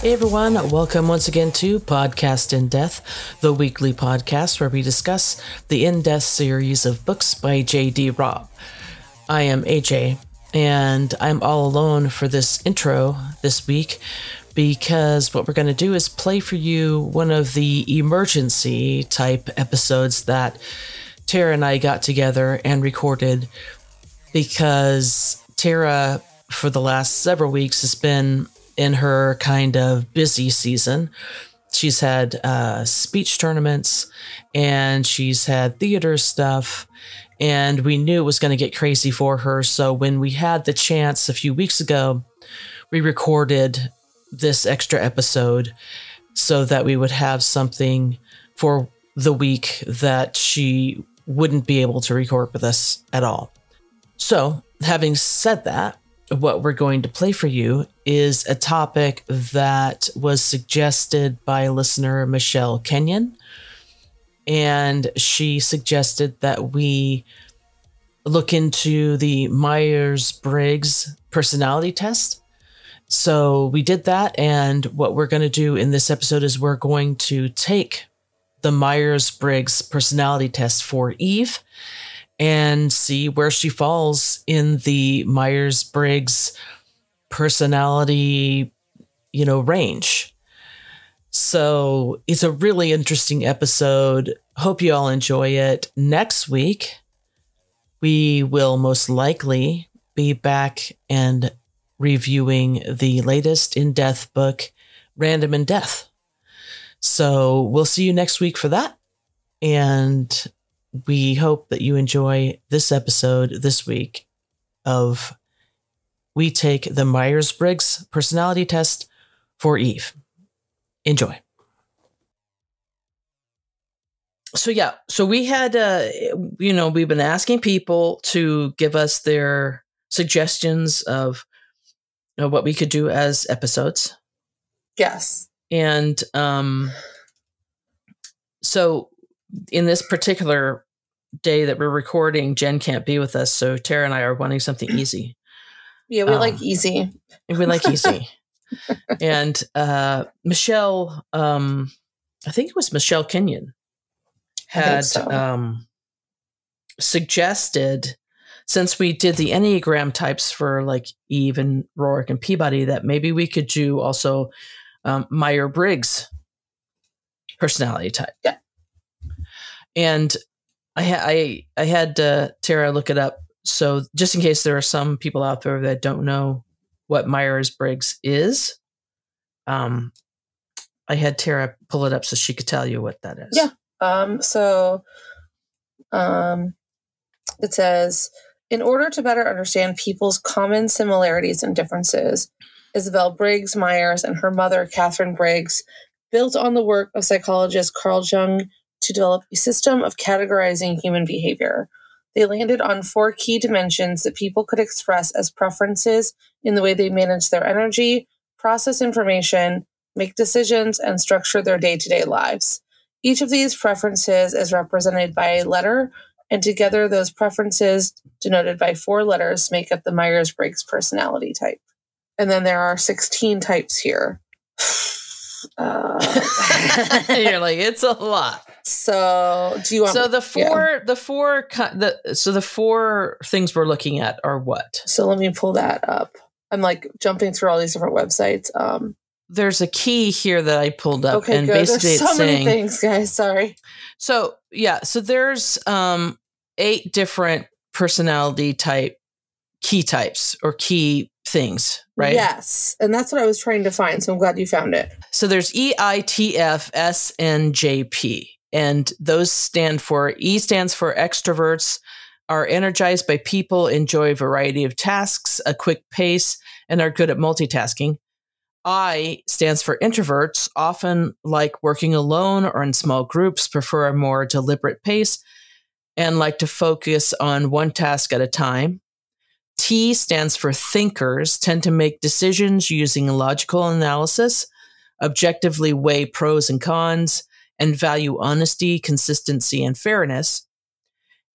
Hey everyone, welcome once again to Podcast in Death, the weekly podcast where we discuss the In Death series of books by J.D. Robb. I am AJ, and I'm all alone for this intro this week because what we're going to do is play for you one of the emergency type episodes that Tara and I got together and recorded because Tara, for the last several weeks, has been in her kind of busy season. She's had uh, speech tournaments and she's had theater stuff. And we knew it was going to get crazy for her. So when we had the chance a few weeks ago, we recorded this extra episode so that we would have something for the week that she wouldn't be able to record with us at all. So, having said that, what we're going to play for you is a topic that was suggested by listener Michelle Kenyon. And she suggested that we look into the Myers Briggs personality test. So we did that. And what we're going to do in this episode is we're going to take the Myers Briggs personality test for Eve and see where she falls in the Myers Briggs personality, you know, range. So it's a really interesting episode. Hope you all enjoy it. Next week, we will most likely be back and reviewing the latest in death book, Random in Death. So we'll see you next week for that. And we hope that you enjoy this episode this week of We Take the Myers Briggs Personality Test for Eve. Enjoy. So, yeah, so we had, uh, you know, we've been asking people to give us their suggestions of you know, what we could do as episodes. Yes. And um, so in this particular day that we're recording, Jen can't be with us, so Tara and I are wanting something easy. Yeah, we um, like easy. We like easy. and uh, Michelle, um, I think it was Michelle Kenyon, had so. um, suggested since we did the Enneagram types for like Eve and Roarke and Peabody that maybe we could do also um, Meyer Briggs personality type. Yeah. And I, I, I had uh, Tara look it up. So just in case there are some people out there that don't know what Myers Briggs is, um, I had Tara pull it up so she could tell you what that is. Yeah. Um, so um, it says, in order to better understand people's common similarities and differences, Isabel Briggs Myers and her mother, Katharine Briggs, built on the work of psychologist Carl Jung to develop a system of categorizing human behavior. They landed on four key dimensions that people could express as preferences in the way they manage their energy, process information, make decisions, and structure their day to day lives. Each of these preferences is represented by a letter, and together those preferences, denoted by four letters, make up the Myers Briggs personality type. And then there are 16 types here. Uh, You're like, it's a lot. So, do you want? So the four, yeah. the four, the so the four things we're looking at are what? So let me pull that up. I'm like jumping through all these different websites. Um, there's a key here that I pulled up, okay, and good. basically there's so it's many saying, things, guys. Sorry. So yeah, so there's um eight different personality type key types or key things, right? Yes. And that's what I was trying to find. So I'm glad you found it. So there's E I T F S N J P. And those stand for E stands for extroverts, are energized by people, enjoy a variety of tasks, a quick pace, and are good at multitasking. I stands for introverts, often like working alone or in small groups, prefer a more deliberate pace, and like to focus on one task at a time. T stands for thinkers, tend to make decisions using logical analysis, objectively weigh pros and cons, and value honesty, consistency, and fairness.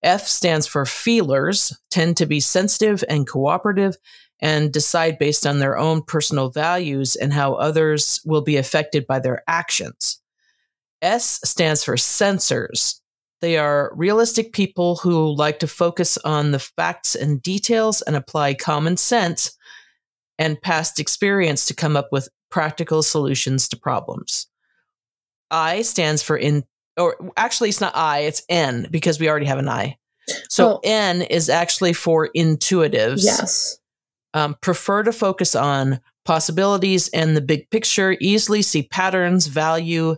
F stands for feelers, tend to be sensitive and cooperative, and decide based on their own personal values and how others will be affected by their actions. S stands for sensors. They are realistic people who like to focus on the facts and details and apply common sense and past experience to come up with practical solutions to problems. I stands for in, or actually, it's not I, it's N because we already have an I. So Oh. N is actually for intuitives. Yes. Um, prefer to focus on possibilities and the big picture, easily see patterns, value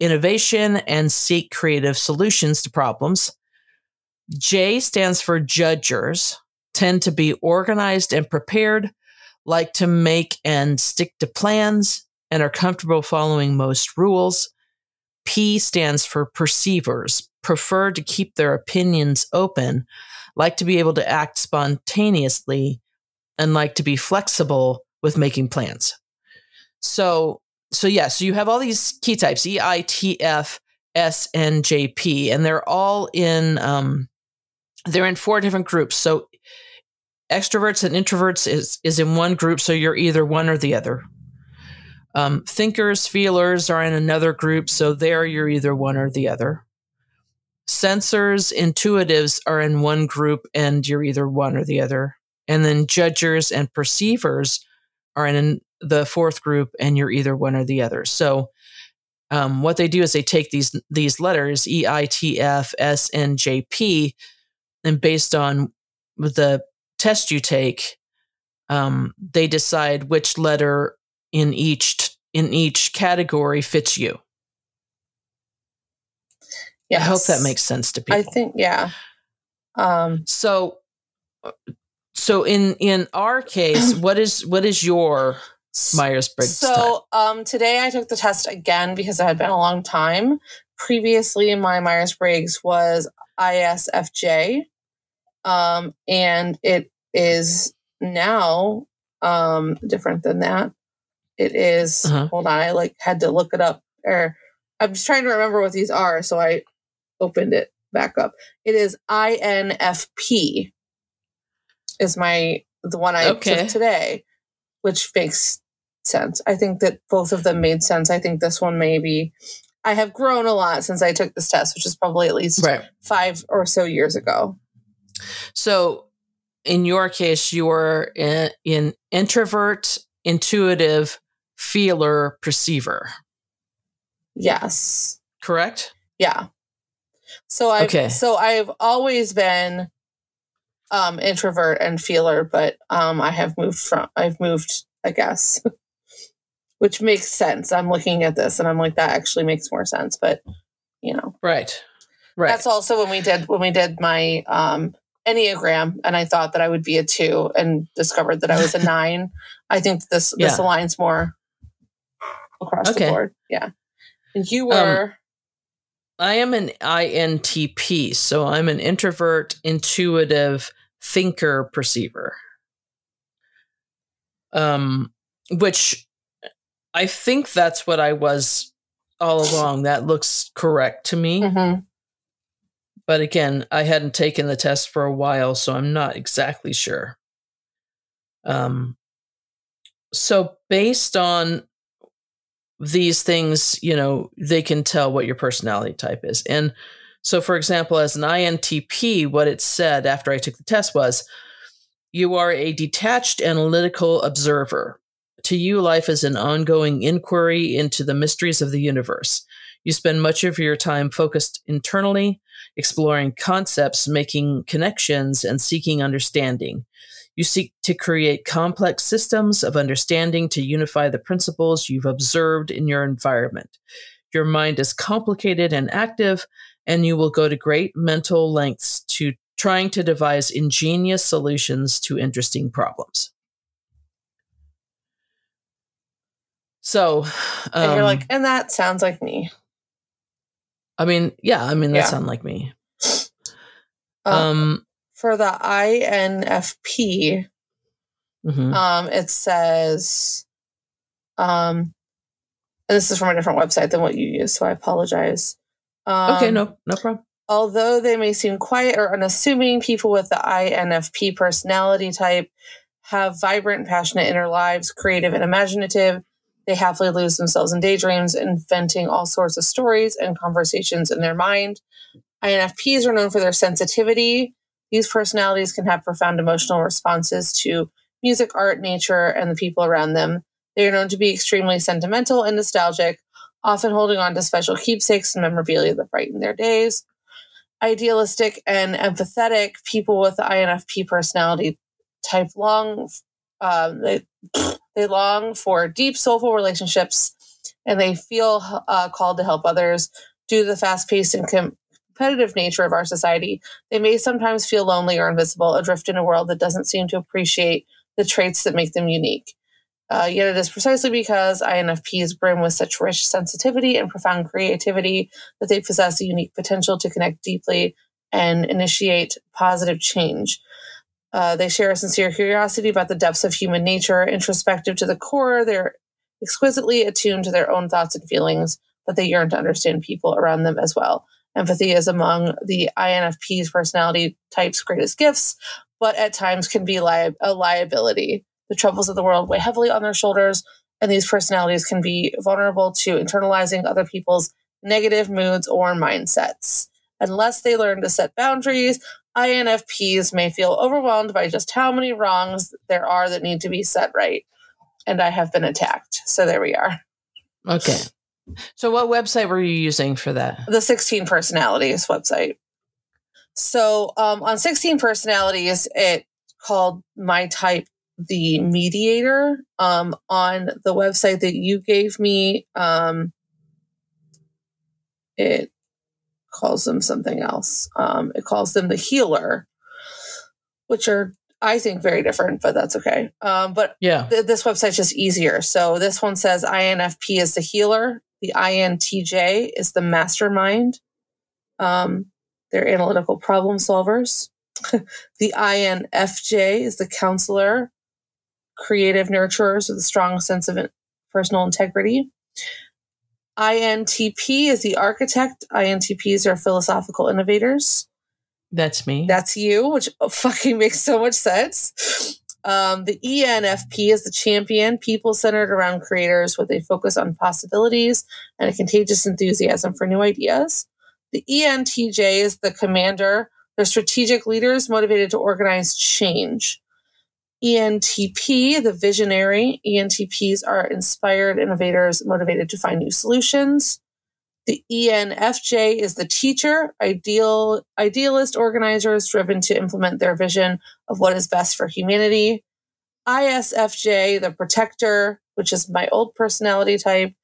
innovation, and seek creative solutions to problems. J stands for judgers, tend to be organized and prepared, like to make and stick to plans, and are comfortable following most rules. P stands for perceivers, prefer to keep their opinions open, like to be able to act spontaneously, and like to be flexible with making plans. So, so yeah, so you have all these key types E, I, T, F, S, N, J, P, and they're all in um, they're in four different groups. So extroverts and introverts is is in one group, so you're either one or the other. Um, thinkers, feelers are in another group, so there you're either one or the other. Sensors, intuitives are in one group, and you're either one or the other. And then judgers and perceivers are in the fourth group, and you're either one or the other. So, um, what they do is they take these these letters E, I, T, F, S, N, J, P, and based on the test you take, um, they decide which letter in each in each category fits you. Yes. I hope that makes sense to people. I think yeah. Um, so. So in in our case, what is what is your Myers Briggs? So um, today I took the test again because it had been a long time. Previously, my Myers Briggs was ISFJ, um, and it is now um, different than that. It is- Uh-huh. Hold on, I like had to look it up. Or I'm just trying to remember what these are, so I opened it back up. It is INFP. Is my the one I Okay. took today, which makes sense. I think that both of them made sense. I think this one maybe. I have grown a lot since I took this test, which is probably at least right. five or so years ago. So in your case, you are in, in introvert, intuitive, feeler, perceiver. Yes. Correct. Yeah. So I've Okay. so I've always been um introvert and feeler, but um I have moved from I've moved, I guess. Which makes sense. I'm looking at this and I'm like, that actually makes more sense. But you know. Right. Right. That's also when we did when we did my um Enneagram and I thought that I would be a two and discovered that I was a nine. I think this this Yeah. aligns more across Okay. the board. Yeah. And you Um, I am an INTP, so I'm an introvert, intuitive, thinker, perceiver. Um, which I think that's what I was all along. That looks correct to me. Mhm. But again, I hadn't taken the test for a while, so I'm not exactly sure. Um, so based on these things, you know, they can tell what your personality type is. And so, for example, as an INTP, what it said after I took the test was you are a detached analytical observer. To you, life is an ongoing inquiry into the mysteries of the universe. You spend much of your time focused internally, exploring concepts, making connections, and seeking understanding. You seek to create complex systems of understanding to unify the principles you've observed in your environment. Your mind is complicated and active, and you will go to great mental lengths to trying to devise ingenious solutions to interesting problems. So, and you're um, like, and that sounds like me. I mean, yeah, I mean, that Yeah. sounds like me. Um, Um, for the INFP, mhm. um, it says, um, and this is from a different website than what you use, so I apologize. Um, okay, no, no problem. Although they may seem quiet or unassuming, people with the INFP personality type have vibrant, passionate inner lives, creative and imaginative. They happily lose themselves in daydreams, inventing all sorts of stories and conversations in their mind. INFPs are known for their sensitivity. These personalities can have profound emotional responses to music, art, nature, and the people around them. They are known to be extremely sentimental and nostalgic, often holding on to special keepsakes and memorabilia that brighten their days. Idealistic and empathetic people with the INFP personality type long um, they, they long for deep soulful relationships and they feel uh, called to help others due to the fast-paced and com- competitive nature of our society they may sometimes feel lonely or invisible adrift in a world that doesn't seem to appreciate the traits that make them unique uh, yet it is precisely because INFPs brim with such rich sensitivity and profound creativity that they possess a unique potential to connect deeply and initiate positive change. Uh, they share a sincere curiosity about the depths of human nature, introspective to the core. They're exquisitely attuned to their own thoughts and feelings, but they yearn to understand people around them as well. Empathy is among the INFP's personality type's greatest gifts, but at times can be li- a liability. The troubles of the world weigh heavily on their shoulders, and these personalities can be vulnerable to internalizing other people's negative moods or mindsets. Unless they learn to set boundaries, INFPs may feel overwhelmed by just how many wrongs there are that need to be set right. And I have been attacked. So there we are. Okay. So, what website were you using for that? The 16 Personalities website. So, um, on 16 Personalities, it called My Type the mediator um, on the website that you gave me. Um, it calls them something else. Um, it calls them the healer, which are I think very different, but that's okay. Um, but yeah, th- this website's just easier. So this one says INFP is the healer, the INTJ is the mastermind. Um, they're analytical problem solvers. the INFJ is the counselor, creative nurturers with a strong sense of personal integrity. INTP is the architect. INTPs are philosophical innovators. That's me. That's you, which fucking makes so much sense. Um, the ENFP is the champion, people centered around creators with a focus on possibilities and a contagious enthusiasm for new ideas. The ENTJ is the commander, they're strategic leaders motivated to organize change. ENTP, the visionary. ENTPs are inspired innovators motivated to find new solutions. The ENFJ is the teacher, ideal, idealist organizers driven to implement their vision of what is best for humanity. ISFJ, the protector, which is my old personality type,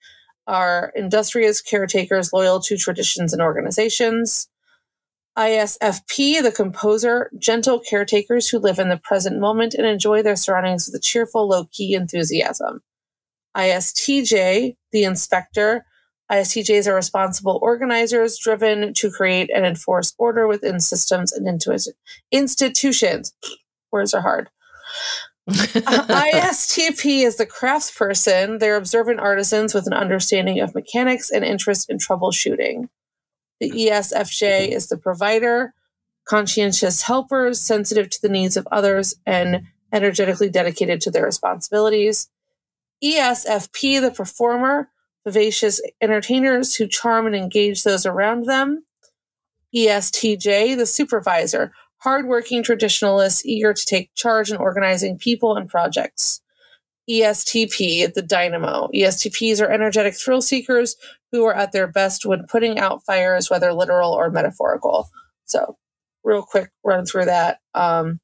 are industrious caretakers loyal to traditions and organizations. ISFP, the composer, gentle caretakers who live in the present moment and enjoy their surroundings with a cheerful, low key enthusiasm. ISTJ, the inspector. ISTJs are responsible organizers driven to create and enforce order within systems and intu- institutions. Words are hard. ISTP is the craftsperson. They're observant artisans with an understanding of mechanics and interest in troubleshooting. The ESFJ mm-hmm. is the provider, conscientious helpers, sensitive to the needs of others, and energetically dedicated to their responsibilities. ESFP, the performer, vivacious entertainers who charm and engage those around them. ESTJ, the supervisor, hardworking traditionalists eager to take charge in organizing people and projects. ESTP, the dynamo. ESTPs are energetic thrill seekers who are at their best when putting out fires, whether literal or metaphorical. So, real quick run through that. Um,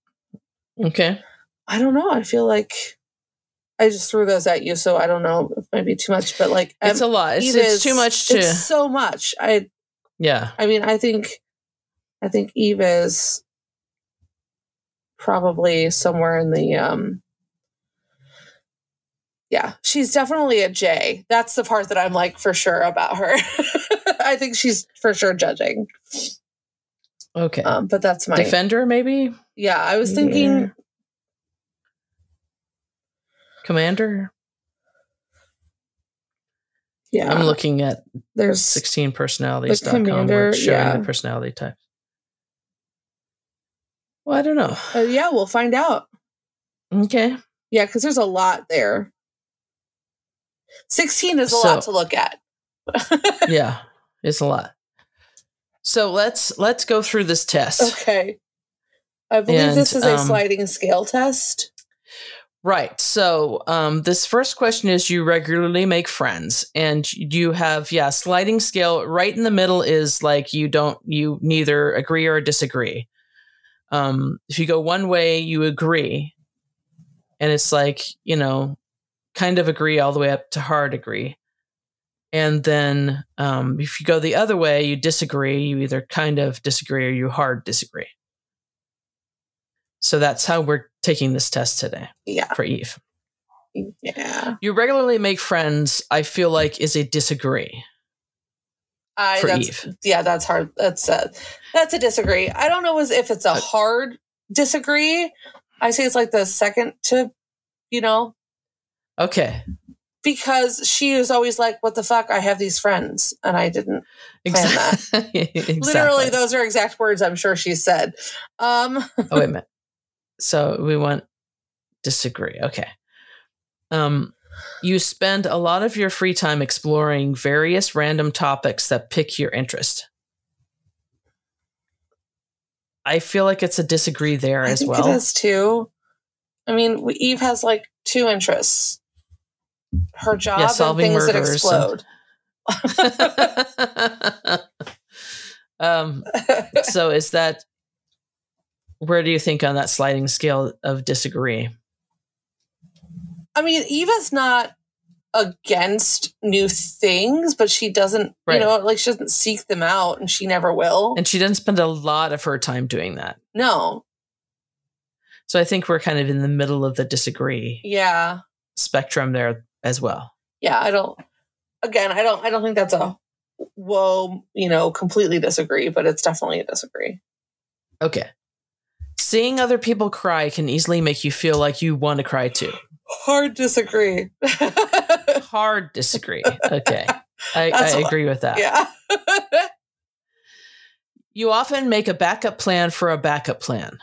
okay. I don't know. I feel like I just threw those at you, so I don't know. It might be too much, but like it's um, a lot. It's, it's too much to. It's so much. I. Yeah. I mean, I think, I think Eve is probably somewhere in the um yeah, she's definitely a J. That's the part that I'm like for sure about her. I think she's for sure judging. Okay. Um, but that's my defender, maybe. Yeah, I was thinking yeah. Commander. Yeah, I'm looking at there's 16 personalities.com commander, showing yeah. the personality types. Well, I don't know. Uh, yeah, we'll find out. Okay. Yeah, because there's a lot there. 16 is a So- lot to look at. yeah, it's a lot. So let's let's go through this test. okay. I believe And, this is a um, sliding scale test. Right. So um, this first question is: You regularly make friends, and you have yeah sliding scale. Right in the middle is like you don't you neither agree or disagree. Um, if you go one way, you agree, and it's like you know, kind of agree all the way up to hard agree. And then um, if you go the other way, you disagree. You either kind of disagree or you hard disagree. So that's how we're taking this test today Yeah. for Eve. Yeah. You regularly make friends, I feel like, is a disagree I for that's Eve. yeah, that's hard. That's a that's a disagree. I don't know as if it's a Uh, hard disagree. I say it's like the second to, you know, Okay. because she is always like, "What the fuck? I have these friends, and I didn't." Plan Exactly. exactly. Literally, those are exact words. I'm sure she said. Um, oh, wait a minute. So we want disagree. Okay. Um, you spend a lot of your free time exploring various random topics that pick your interest. I feel like it's a disagree there I as think well. it is too. I mean, Eve has like two interests: her job and solving things that murders and- explode. um, so is that where do you think on that sliding scale of disagree? I mean, Eva's not against new things, but she doesn't, Right. you know, like she doesn't seek them out and she never will. And she doesn't spend a lot of her time doing that. no. So I think we're kind of in the middle of the disagree Yeah. spectrum there as well. Yeah. I don't, again, I don't, I don't think that's a whoa, you know, completely disagree, but it's definitely a disagree. Okay. Seeing other people cry can easily make you feel like you want to cry too. Hard disagree. Hard disagree. Okay. I, I agree with that. yeah. You often make a backup plan for a backup plan.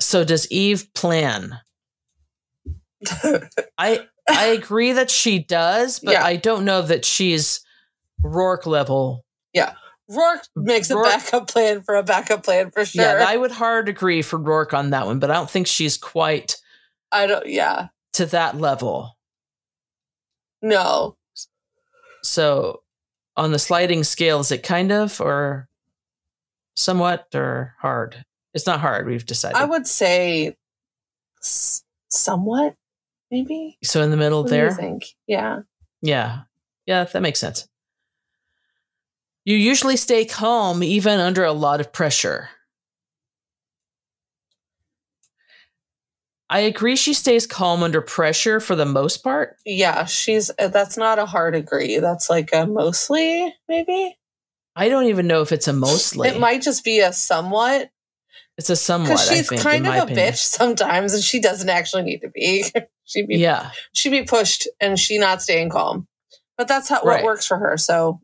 So does Eve plan? I I agree that she does, but Yeah. I don't know that she's Roarke level. Roarke makes a backup plan for a backup plan for sure. Yeah, I would hard agree for Roarke on that one, but I don't think she's quite I don't, yeah. to that level. No. So on the sliding scale, is it kind of or somewhat or hard? It's not hard, we've decided. I would say s- somewhat, maybe. so in the middle What there. think? Yeah. Yeah. Yeah, that makes sense. You usually stay calm even under a lot of pressure. I agree she stays calm under pressure for the most part. Yeah, she's uh, that's not a hard agree. That's like a mostly, maybe. I don't even know if it's a mostly. It might just be a somewhat it's a somewhat. because she's think, kind in of a opinion. bitch sometimes, and she doesn't actually need to be. she'd be Yeah. she'd be pushed, and she not staying calm. But that's how Right. what works for her. So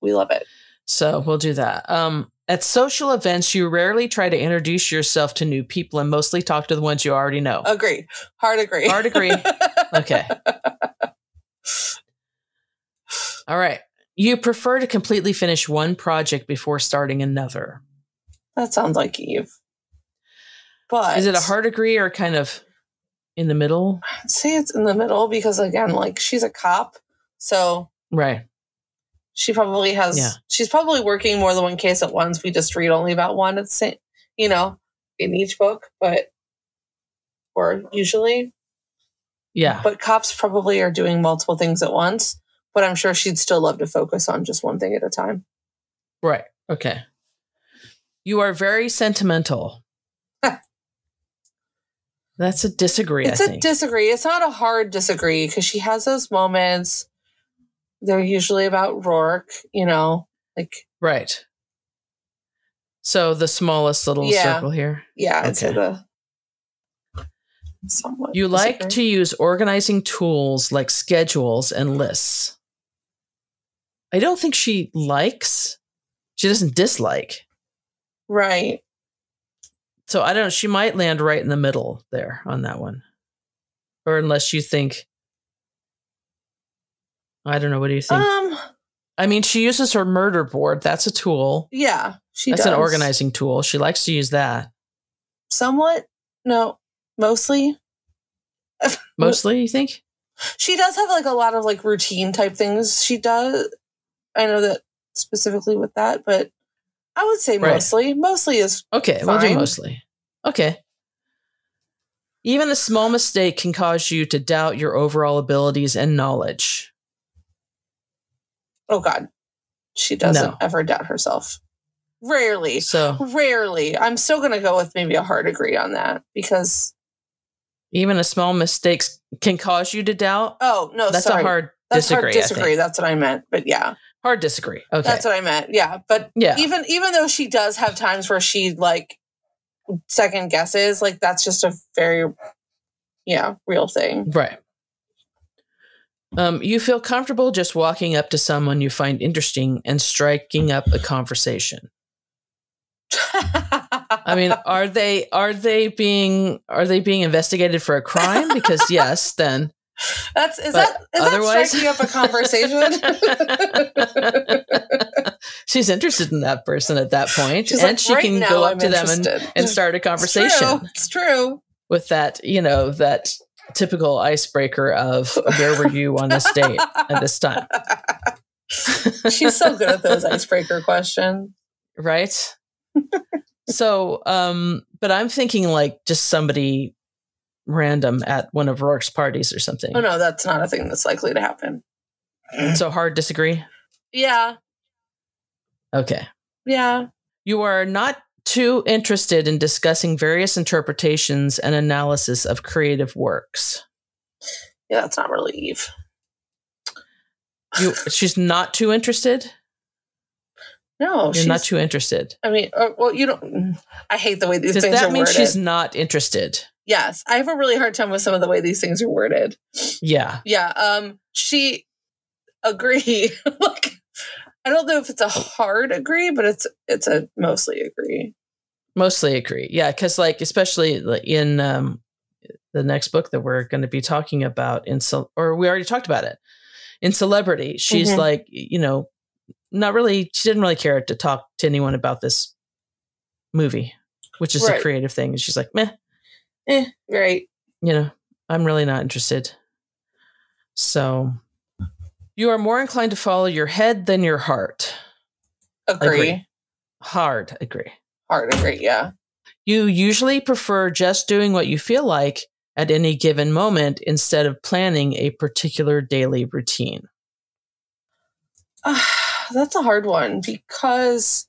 we love it. So we'll do that. Um, at social events, you rarely try to introduce yourself to new people and mostly talk to the ones you already know. Agree. Hard agree. Hard agree. Okay. All right. You prefer to completely finish one project before starting another. that sounds like Eve. But Is it a hard agree or kind of in the middle? I'd say it's in the middle because again, like she's a cop, so Right. She probably has. Yeah. She's probably working more than one case at once. We just read only about one at the same, you know, in each book, but or usually, Yeah. but cops probably are doing multiple things at once. But I'm sure she'd still love to focus on just one thing at a time. Right. Okay. You are very sentimental. That's a disagree, it's I a think. disagree. It's not a hard disagree because she has those moments. They're usually about Roarke, you know, like right. So the smallest little Yeah. circle here. yeah, Okay. the somewhat. You like to use organizing tools like schedules and lists. I don't think she likes. She doesn't dislike. right. So I don't know. She might land right in the middle there on that one. Or unless you think. I don't know. What do you think? Um, I mean, she uses her murder board. That's a tool. yeah, she does That's does. an organizing tool. She likes to use that. Somewhat. No, mostly. Mostly, you think? She does have like a lot of like routine type things. She does. I know that specifically with that, but I would say Right. mostly. Mostly is Okay, we'll do mostly. Okay. Even a small mistake can cause you to doubt your overall abilities and knowledge. Oh god, she doesn't No. ever doubt herself. Rarely, So rarely. I'm still gonna go with maybe a hard agree on that because even a small mistake can cause you to doubt. oh no, That's sorry. a hard That's disagree. hard disagree. That's what I meant. But yeah, Hard disagree. Okay. that's what I meant. Yeah, but yeah. even even though she does have times where she like second guesses, like that's just a very yeah real thing. Right. Um, you feel comfortable just walking up to someone you find interesting and striking up a conversation. I mean, are they are they being are they being investigated for a crime? Because yes, then that's is But that is otherwise- that striking up a conversation? she's interested in that person at that point, She's and like, she right can go up I'm to them and, and start a It's conversation true. It's true. with that, you know, that typical icebreaker of where were you on this date at this time, She's so good at those icebreaker questions. right? so, um, but I'm thinking like just somebody random at one of Roarke's parties or something. Oh no, that's not a thing that's likely to happen. So hard disagree. Yeah, Okay. yeah. You are not too interested in discussing various interpretations and analysis of creative works. Yeah, that's not really Eve. You, she's not too interested. No, You're she's not too interested. I mean, uh, well, you don't. I hate the way these Does things that are mean worded. she's not interested? yes, I have a really hard time with some of the way these things are worded. Yeah. Yeah, um, she agree. like, I don't know if it's a hard agree, but it's it's a mostly agree. Mostly agree. Yeah, because like especially in um, the next book that we're going to be talking about in or we already talked about it in celebrity. She's Mhm. like you know not really. She didn't really care to talk to anyone about this movie, which is Right. a creative thing. And she's like, meh, Eh, right. you know, I'm really not interested. So you are more inclined to follow your head than your heart. Agree. Agree. Hard agree. Hard agree. Yeah. You usually prefer just doing what you feel like at any given moment instead of planning a particular daily routine. that's a hard one because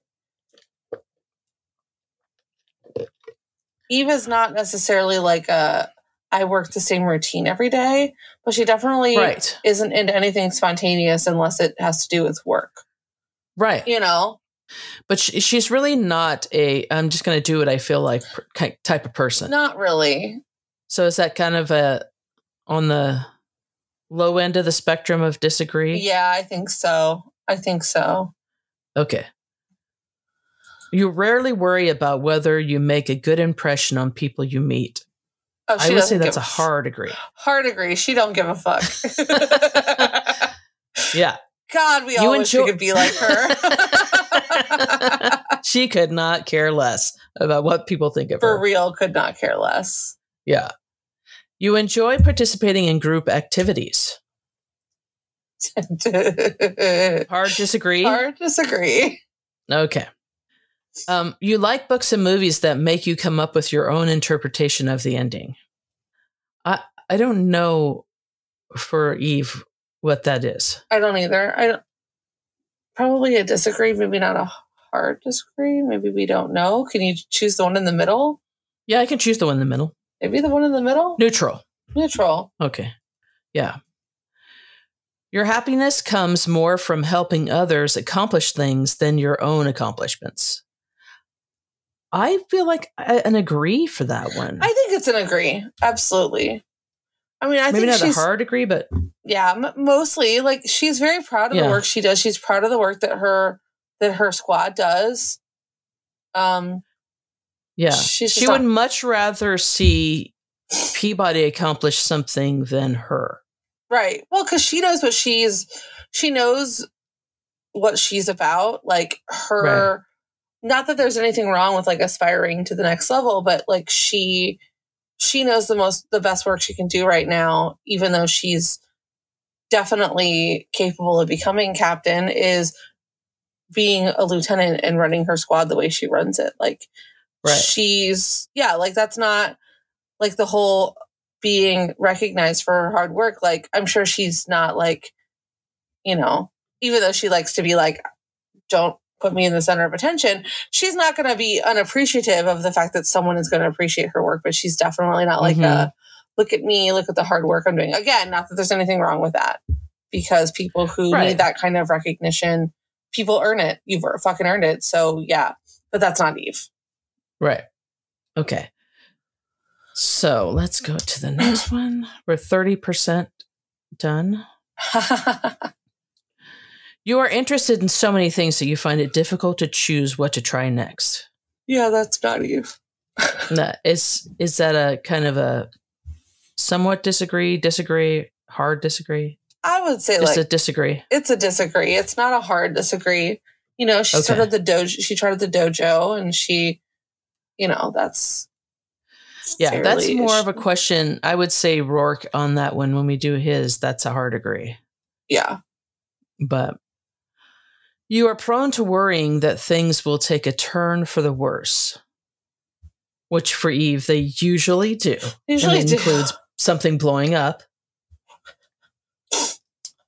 Eva's not necessarily like a I work the same routine every day, but she definitely Right. isn't into anything spontaneous unless it has to do with work. Right. You know? But she, she's really not a I'm just going to do what I feel like per- type of person. Not really. So is that kind of a on the low end of the spectrum of disagree? Yeah, I think so. I think so. Okay. You rarely worry about whether you make a good impression on people you meet. Oh, I would say that's a hard agree. hard agree. She don't give a fuck. Yeah. God, we You all wish we could be like her. she could not care less about what people think of For her. real, could not care less. Yeah. You enjoy participating in group activities. Hard disagree. Hard disagree. Okay. Um, you like books and movies that make you come up with your own interpretation of the ending. I I don't know for Eve what that is. I don't either. I don't, probably a disagree, maybe not a hard disagree. Maybe we don't know. Can you choose the one in the middle? Yeah, I can choose the one in the middle. Maybe the one in the middle? Neutral. Neutral. Okay. Yeah. Your happiness comes more from helping others accomplish things than your own accomplishments. I feel like an agree for that one. I think it's an agree. Absolutely. I mean, I Maybe think not a hard agree, but yeah, m- mostly like she's very proud of Yeah. the work she does. She's proud of the work that her that her squad does. Um, Yeah. She's she would not- much rather see Peabody accomplish something than her. Right. Well, because she knows what she's, she knows what she's about. Like her, not that there's anything wrong with like aspiring to the next level, but like she, she knows the most, the best work she can do right now, even though she's definitely capable of becoming captain, is being a lieutenant and running her squad the way she runs it. Like Right. she's, yeah, like that's not like the whole being recognized for her hard work. Like, I'm sure she's not like, you know, even though she likes to be like, don't put me in the center of attention, she's not going to be unappreciative of the fact that someone is going to appreciate her work, but she's definitely not like Mhm. a look at me, look at the hard work I'm doing. Again, not that there's anything wrong with that because people who Right. need that kind of recognition, people earn it. You've fucking earned it. So, yeah, but that's not Eve. Right. Okay. So let's go to the next one. We're 30% done. You are interested in so many things that you find it difficult to choose what to try next. yeah, that's not Eve. That is is that a kind of a somewhat disagree, disagree, hard disagree? I would say Just like a disagree. it's a disagree. It's not a hard disagree. You know, she Okay. started the dojo. She started the dojo, and she, you know, that's Yeah, that's more of a question. I would say Roarke on that one when we do his, that's a hard agree. yeah. But you are prone to worrying that things will take a turn for the worse. Which for Eve they usually do. Usually and it do. includes something blowing up,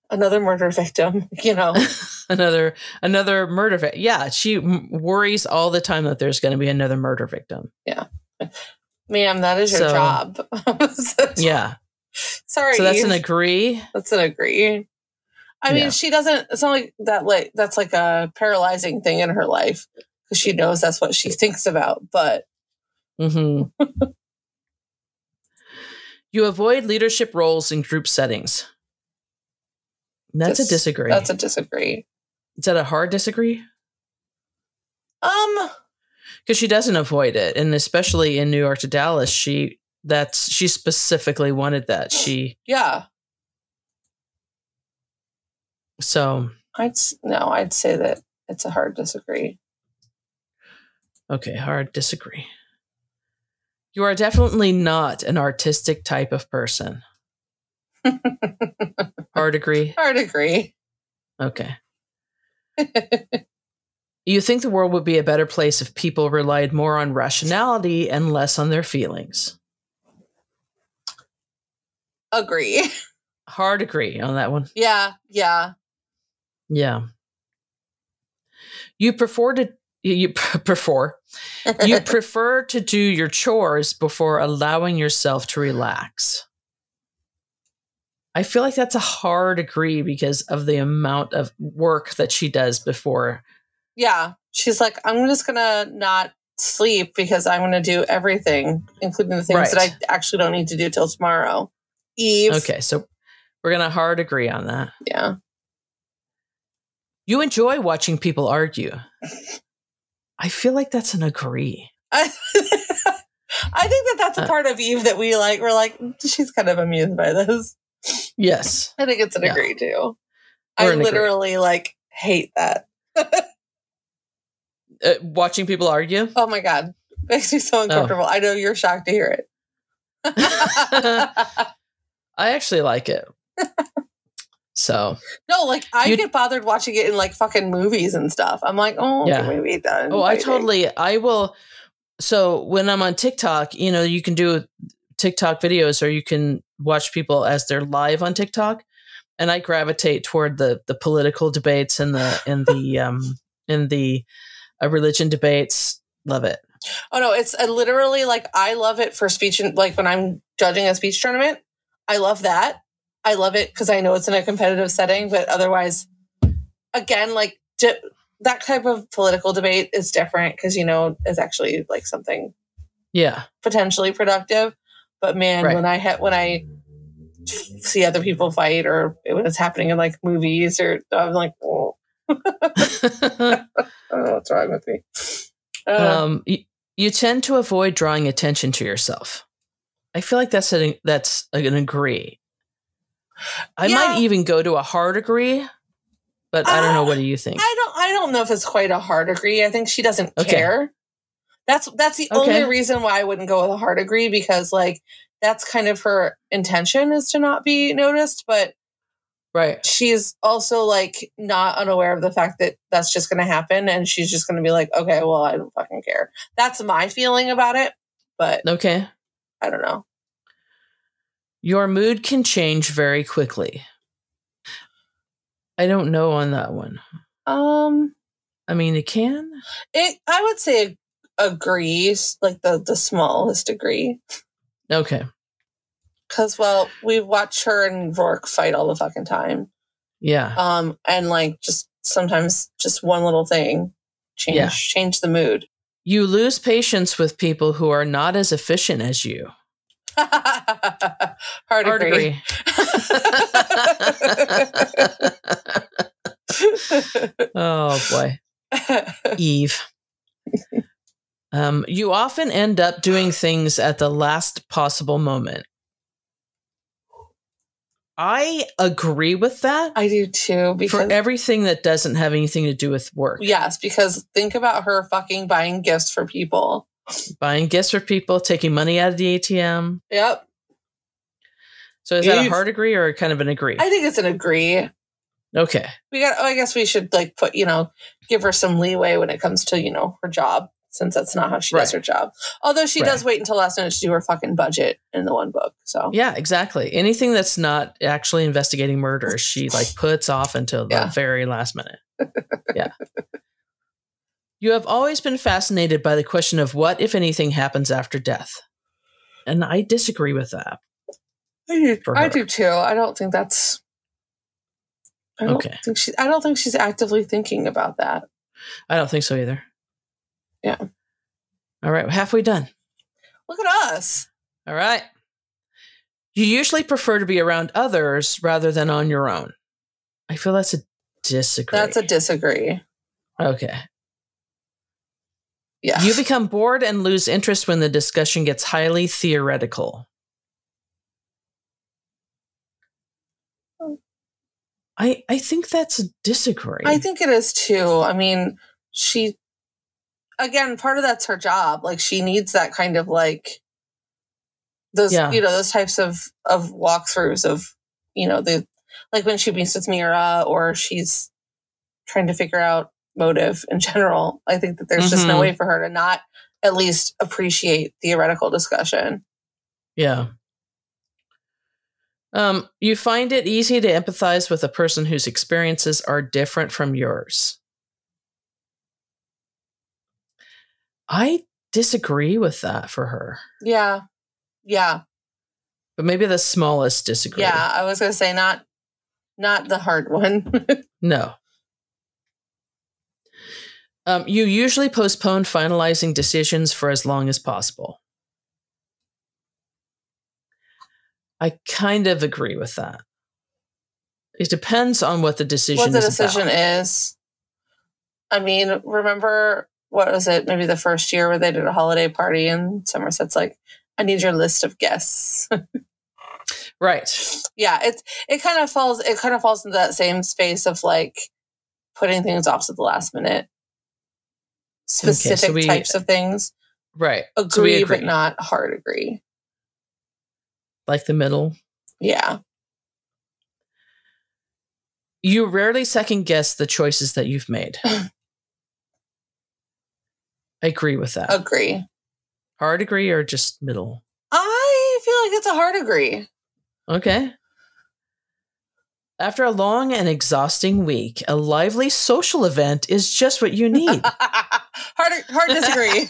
another murder victim. You know, another another murder victim. Yeah, she m- worries all the time that there's going to be another murder victim. Yeah, ma'am, that is your So- job. Yeah. Sorry, So that's an agree. that's an agree. I mean, Yeah. she doesn't. It's not like that. Like that's like a paralyzing thing in her life because she knows that's what she thinks about. But hmm you avoid leadership roles in group settings. That's a Dis- disagree. that's a disagree. Is that a hard disagree? Um, Because she doesn't avoid it, and especially in New York to Dallas, she that's she specifically wanted that. She yeah, so I'd no, I'd say that it's a hard disagree. okay, hard disagree. You are definitely not an artistic type of person. Hard agree. Hard agree. Okay. You think the world would be a better place if people relied more on rationality and less on their feelings. Agree. Hard agree on that one. Yeah, yeah. Yeah. You prefer to you prefer you prefer to do your chores before allowing yourself to relax. I feel like that's a hard agree because of the amount of work that she does before. yeah. She's like, I'm just gonna not sleep because I'm gonna do everything, including the things that I actually don't need to do till tomorrow. Eve. Okay, so we're going to hard agree on that. Yeah. You enjoy watching people argue. I feel like that's an agree. I, I think that that's a Uh, part of Eve that we like. We're like, she's kind of amused by this. Yes. I think it's an Yeah. agree too. We're I an agree. literally like hate that. Uh, watching people argue. Oh my god, makes me so uncomfortable. I know you're shocked to hear it. I actually like it. So, no, like I get bothered watching it in like fucking movies and stuff. I'm like, oh, Yeah. can we done? oh, I totally, I will. So, when I'm on TikTok, you know, you can do TikTok videos or you can watch people as they're live on TikTok. And I gravitate toward the the political debates and the and the um and the uh, religion debates. Love it. Oh no, it's uh, literally like I love it for speech and like when I'm judging a speech tournament. I love that. I love it because I know it's in a competitive setting, but otherwise, again, like di- that type of political debate is different because you know it's actually like something Yeah. potentially productive. But man, Right. when I ha- when I see other people fight or when it's happening in like movies or I'm like, oh, I don't know what's wrong with me. Uh, um, you, You tend to avoid drawing attention to yourself. I feel like that's an that's an agree. I Yeah. might even go to a hard agree, but I don't know. Uh, What do you think? I don't I don't know if it's quite a hard agree. I think she doesn't Okay. care. That's that's the Okay. only reason why I wouldn't go with a hard agree because like that's kind of her intention is to not be noticed, but Right. she's also like not unaware of the fact that that's just going to happen and she's just going to be like okay well i don't fucking care that's my feeling about it but Okay. i don't know Your mood can change very quickly. I don't know on that one. um I mean, it can. it i would say agrees like the the smallest degree Okay. because well we watch her and Roarke fight all the fucking time Yeah. um and like just sometimes just one little thing change Yeah. change the mood You lose patience with people who are not as efficient as you. hard, Hard agree, oh boy. Eve. Um, you often end up doing things at the last possible moment. I agree with that i do too because for everything that doesn't have anything to do with work. Yes, because think about her fucking buying gifts for people. Buying gifts for people, taking money out of the ATM. Yep. So is that a hard agree or kind of an agree? I think it's an agree. okay. We got oh, I guess we should like put, you know, give her some leeway when it comes to, you know, her job, since that's not how she does her job. Although she Right. does wait until last minute to do her fucking budget in the one book. So Yeah, exactly. Anything that's not actually investigating murder, she like puts off until the Yeah. very last minute. Yeah. you have always been fascinated by the question of what, if anything, happens after death. And I disagree with that. I do, I do too. I don't think that's I don't Okay. think she I don't think she's actively thinking about that. I don't think so either. Yeah. All right, halfway done. Look at us. All right. You usually prefer to be around others rather than on your own. I feel that's a disagree. That's a disagree. okay. Yeah. You become bored and lose interest when the discussion gets highly theoretical. I I think that's a disagree. I think it is too. I mean, she again, part of that's her job. Like she needs that kind of like those Yeah. you know, those types of of walkthroughs of, you know, the like when she meets with Mira or she's trying to figure out motive in general. I think that there's just no Mhm. way for her to not at least appreciate theoretical discussion. yeah. Um, you find it easy to empathize with a person whose experiences are different from yours. I disagree with that for her, Yeah. Yeah. but maybe the smallest disagree. Yeah. I was gonna say not not the hard one. No. Um, you usually postpone finalizing decisions for as long as possible. I kind of agree with that. It depends on what the decision what the is decision about. is. I mean, remember what was it? Maybe the first year where they did a holiday party and Somerset's like, "I need your list of guests." Right. yeah, it's it kind of falls it kind of falls into that same space of like putting things off to the last minute. Specific we- types of things. Right. Agree, So agree. but not hard agree. Like the middle. Yeah. You rarely second guess the choices that you've made. I agree with that. Agree. Hard agree or just middle? I feel like it's a hard agree. Okay. After a long and exhausting week, a lively social event is just what you need. hard, hard disagree.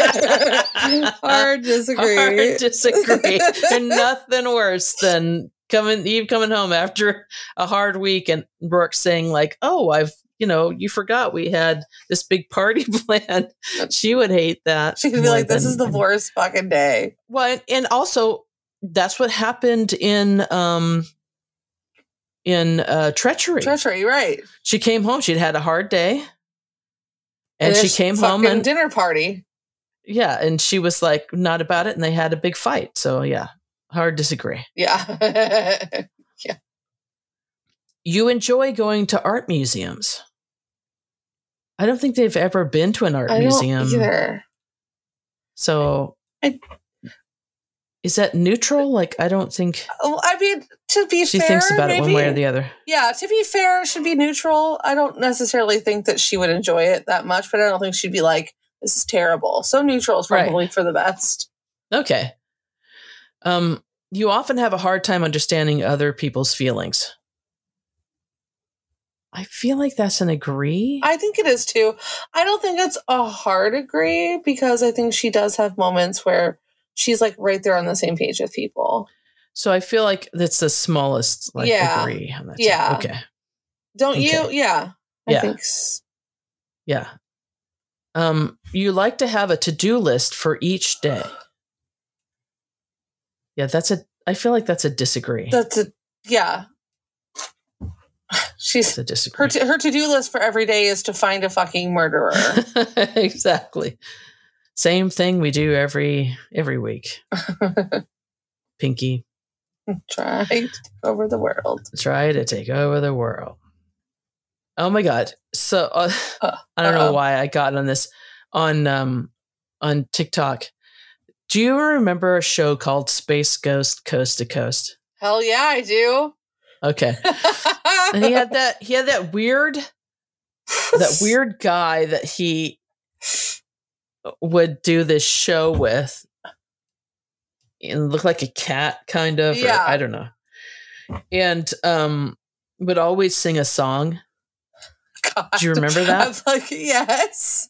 hard disagree. Hard disagree. There's nothing worse than coming Eve coming home after a hard week and Brooke saying like, "Oh, I've you know you forgot we had this big party planned." She would hate that. She could be like, "This than is the worst fucking day." Well, and also that's what happened in um in uh treachery. Treachery, right? she came home. She'd had a hard day, and, she came home and dinner party. yeah, and she was like not about it, and they had a big fight. So yeah, hard disagree. Yeah. Yeah. You enjoy going to art museums. I don't think they've ever been to an art museum. either. So I- is that neutral? Like I don't think Oh, I mean, to be she fair, she thinks about it one way or the other. Yeah, to be fair, it should be neutral. I don't necessarily think that she would enjoy it that much, but I don't think she'd be like, "This is terrible." So neutral is Right. probably for the best. Okay. Um, you often have a hard time understanding other people's feelings. I feel like that's an agree. I think it is too. I don't think it's a hard agree because I think she does have moments where she's like right there on the same page with people. so I feel like that's the smallest like Yeah. agree. on that. Yeah. Okay. Don't you? Yeah. I Yeah. think s- Yeah. Um, you like to have a to-do list for each day. Yeah, that's a I feel like that's a disagree. that's a yeah. She's a disagree. her t- her to do list for every day is to find a fucking murderer. exactly. Same thing we do every every week. Pinky, Try to take over the world. try to take over the world. Oh my god. So uh, Uh, I don't know uh-oh. why I got on this on um on TikTok. Do you remember a show called Space Ghost Coast to Coast? Hell yeah, I do. Okay. And he had that he had that weird that weird guy that he would do this show with and look like a cat kind of or Yeah. i don't know and um would always sing a song God. do you remember that? I'm like, yes.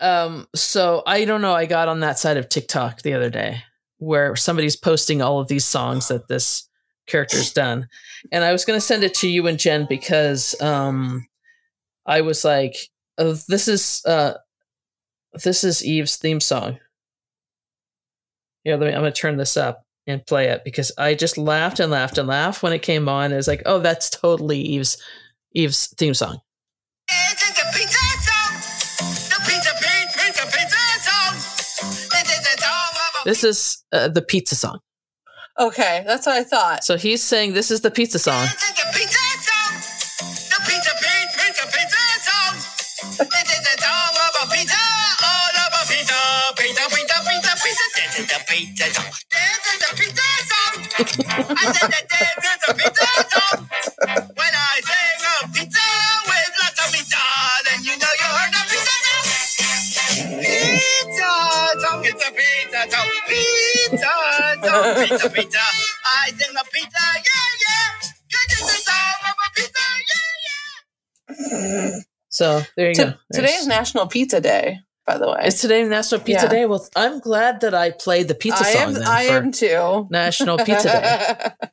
um so i don't know i got on that side of tiktok the other day where somebody's posting all of these songs that this character's done and i was going to send it to you and jen because um i was like oh, this is uh this is eve's theme song yeah let me, i'm going to turn this up and play it because i just laughed and laughed and laughed when it came on it was like oh that's totally eve's eve's theme song This is uh, the pizza song Okay, that's what I thought. so he's saying this is the pizza song This is the pizza song. Is the pizza song. This is the pizza song. I said that this is the pizza song. When I sing a pizza with lots of pizza, then you know you heard the pizza song. Pizza song, it's a pizza song. Pizza song, pizza pizza. I sing a pizza, yeah yeah. 'Cause it's the song of a pizza, yeah yeah. So there you To- go. today's There's- National Pizza Day, by the way. It's today National Pizza Yeah. Day. Well, I'm glad that I played the pizza I song am. then I am too. National Pizza Day.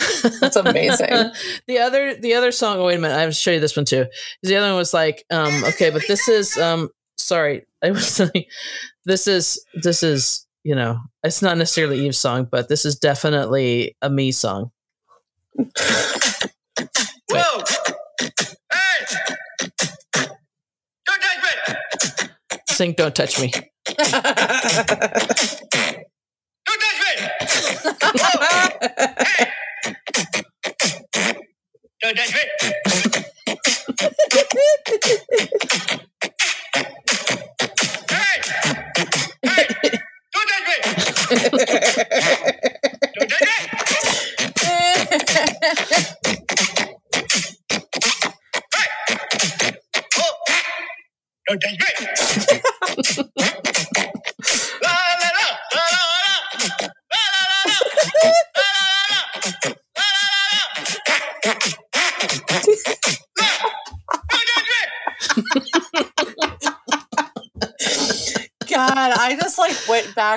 That's amazing. the other the other song, oh wait a minute, I have to show you this one too. The other one was like, um, okay, but this is um sorry, I was saying this is this is, you know, it's not necessarily Eve's song, but this is definitely a me song. Me! Sing Don't Touch Me.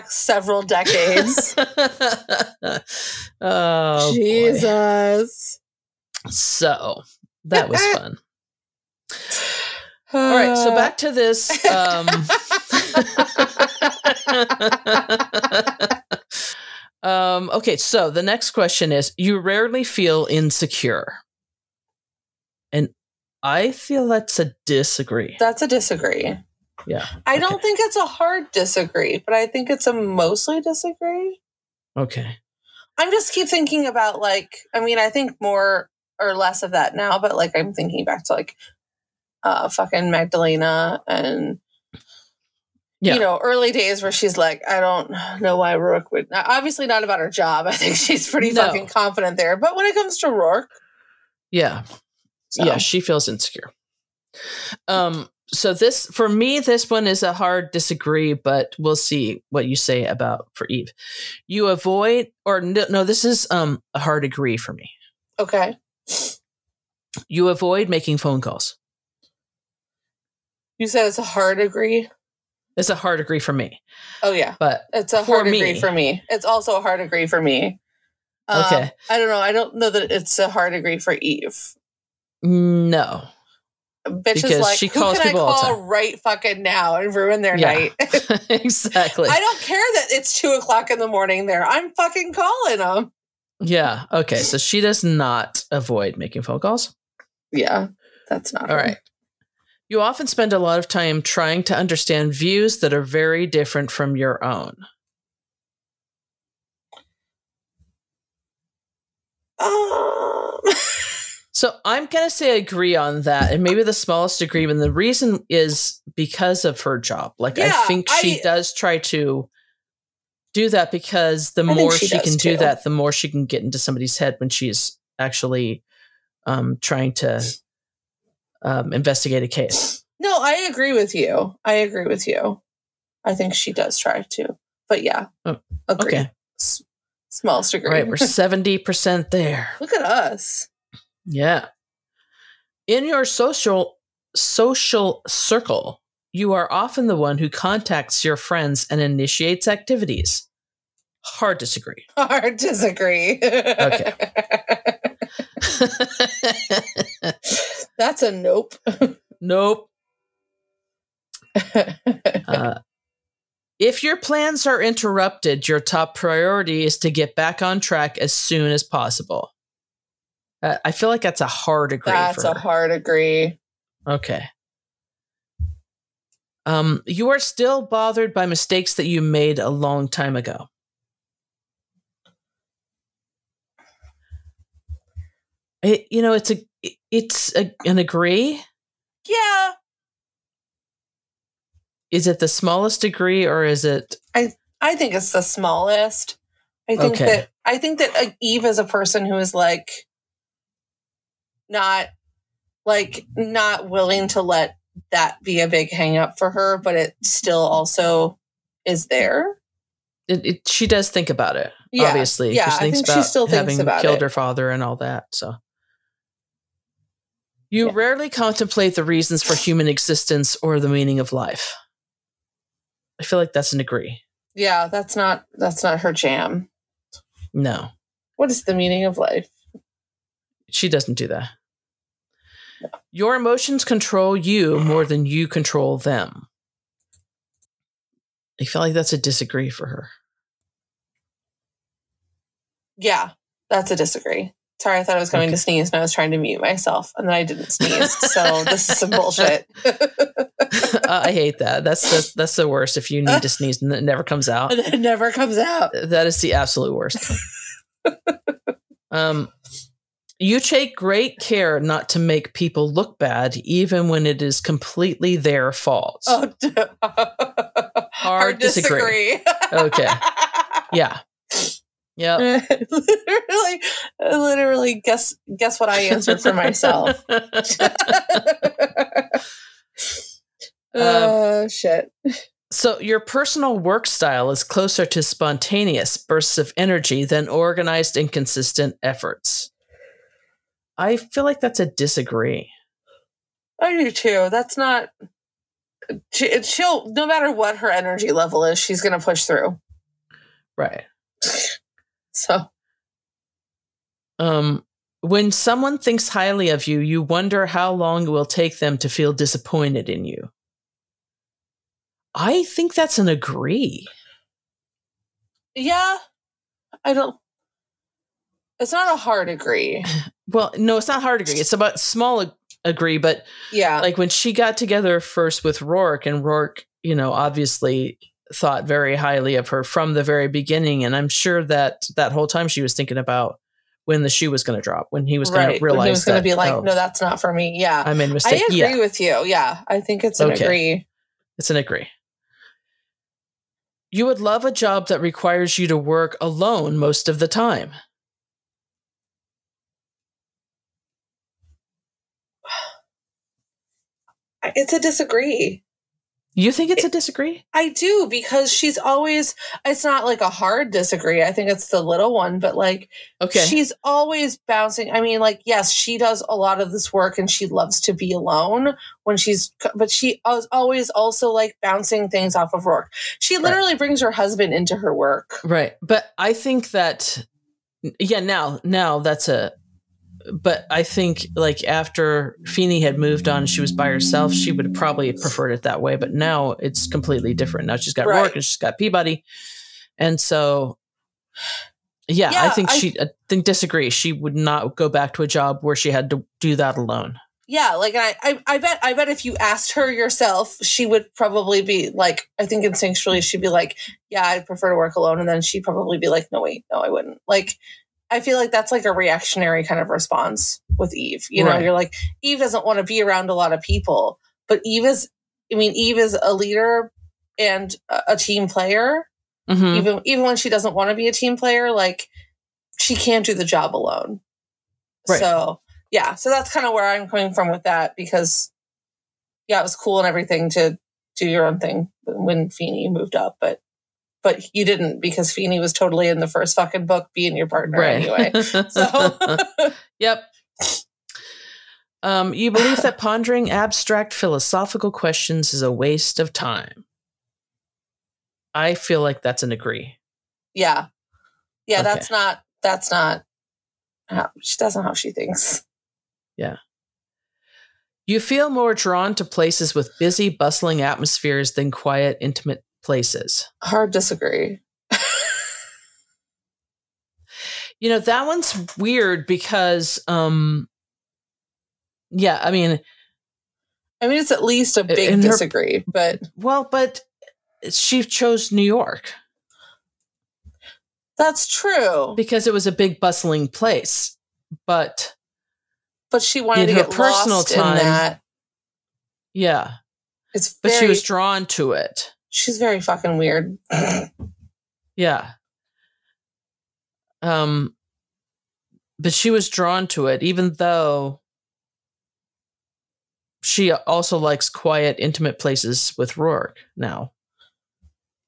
back several decades. oh, boy. Jesus. So that was fun. All right, so back to this. Um, um, okay, so the next question is You rarely feel insecure. And I feel that's a disagree. That's a disagree. Yeah. I don't think it's a hard disagree, but I think it's a mostly disagree. Okay. I'm just keep thinking about like I mean I think more or less of that now, but like I'm thinking back to like uh fucking Magdalena and Yeah. you know early days where she's like I don't know why Roarke would obviously not about her job. I think she's pretty No. fucking confident there, but when it comes to Roarke, Yeah. so, Yeah, she feels insecure. Um, so this for me, this one is a hard disagree, but we'll see what you say about for Eve. You avoid or no, no this is um a hard agree for me. okay. You avoid making phone calls. You said it's a hard agree. It's a hard agree for me. Oh yeah, But it's a hard agree me. for me. It's also a hard agree for me. Um, Okay. I don't know. I don't know that it's a hard agree for Eve. no. Bitch is Because like, she who calls can I people all the call time." right fucking now and ruin their Yeah. night? exactly. I don't care that it's two o'clock in the morning there. I'm fucking calling them. yeah. Okay. So she does not avoid making phone calls. Yeah, that's not All her. right. You often spend a lot of time trying to understand views that are very different from your own. Um, So I'm going to say I agree on that. And maybe the smallest agreement. The reason is because of her job. Like, I think she I- does try to do that because the I more she she, can do that, the more she can get into somebody's head when she's actually um, trying to um, investigate a case. no, I agree with you. I agree with you. I think she does try to, but yeah, Oh, agree. Okay. S- smallest agree. All right. We're 70% there. Look at us. Yeah. In your social social circle, you are often the one who contacts your friends and initiates activities. Hard disagree. Hard disagree. Okay. That's a nope. nope. Uh, if your plans are interrupted, your top priority is to get back on track as soon as possible. Uh, I feel like that's a hard agree. That's a hard agree. Okay. Um, you are still bothered by mistakes that you made a long time ago. It, you know, it's a, it's a, an agree. Yeah, Is it the smallest degree or is it? I I think it's the smallest. I think Okay. that I think that Eve is a person who is like not like not willing to let that be a big hang up for her, but it still also is there. It, it she does think about it, Yeah, obviously. yeah, She I thinks think she about still thinks having about killed it. her father and all that. So, you Yeah. rarely contemplate the reasons for human existence or the meaning of life. I feel like that's an agree. Yeah, that's not that's not her jam. No, What is the meaning of life? she doesn't do that. Your emotions control you more than you control them. I feel like that's a disagree for her. Yeah, that's a disagree. Sorry, I thought I was going Okay. to sneeze and I was trying to mute myself and then I didn't sneeze. so this is some bullshit. I hate that. That's, that's that's the worst. If you need to sneeze and it never comes out, and it never comes out. that is the absolute worst. um, you take great care not to make people look bad, even when it is completely their fault. Oh, d- Hard disagree. Okay. Yeah. Yeah. literally, literally, guess guess what I answered for myself. Um, oh shit! so your personal work style is closer to spontaneous bursts of energy than organized and consistent efforts. I feel like that's a disagree. I do too. That's not. She, she'll no matter what her energy level is, she's gonna push through. Right. So Um, when someone thinks highly of you, you wonder how long it will take them to feel disappointed in you. I think that's an agree. yeah, I don't. It's not a hard agree. Well, no, it's not hard agree. It's about small. agree, but Yeah. like when she got together first with Roarke, and Roarke, you know, obviously thought very highly of her from the very beginning, and I'm sure that that whole time she was thinking about when the shoe was going to drop, when he was going right. to When realize he was going to be like, oh, no, that's not for me. Yeah. I made a I mistake. I agree yeah, with you. Yeah. I think it's an Okay. agree. it's an agree. You would love a job that requires you to work alone most of the time. It's a disagree. You think it's a disagree? I do because she's always, it's not like a hard disagree. I think it's the little one, but like Okay. she's always bouncing. I mean, like, yes, she does a lot of this work and she loves to be alone when she's, but she is always also like bouncing things off of Roarke. She Right. literally brings her husband into her work. Right. But I think that yeah, now now that's a but I think like after Feeney had moved on, she was by herself, she would have probably preferred it that way. But now it's completely different. Now she's got Right. Roarke and she's got Peabody. And so yeah, I think I- she I think disagree. She would not go back to a job where she had to do that alone. Yeah, like I, I, I bet, I bet if you asked her yourself, she would probably be like, I think instinctually she'd be like, yeah, I'd prefer to work alone, and then she'd probably be like, no, wait, no, I wouldn't. Like, I feel like that's like a reactionary kind of response with Eve. You know, Right. you're like, Eve doesn't want to be around a lot of people, but Eve is, I mean, Eve is a leader and a, team player. Mhm. Even even when she doesn't want to be a team player, like she can't do the job alone. Right. So yeah, so that's kind of where I'm coming from with that because yeah, it was cool and everything to do your own thing when Feeney moved up, but but you didn't because Feeney was totally in the first fucking book being your partner anyway. So Yep. Um, you believe that pondering abstract philosophical questions is a waste of time. I feel like that's an agree. yeah. Yeah, Okay. that's not that's not how she that's not how she thinks. Yeah. You feel more drawn to places with busy, bustling atmospheres than quiet, intimate places. Hard disagree. You know, that one's weird because um yeah, I mean, I mean it's at least a big In her- disagree, but well, but she chose New York that's true. because it was a big bustling place. But but she wanted to her get personal lost time, in that. yeah, It's but very, she was drawn to it. She's very fucking weird. Yeah. Um but she was drawn to it even though she also likes quiet intimate places with Roarke now,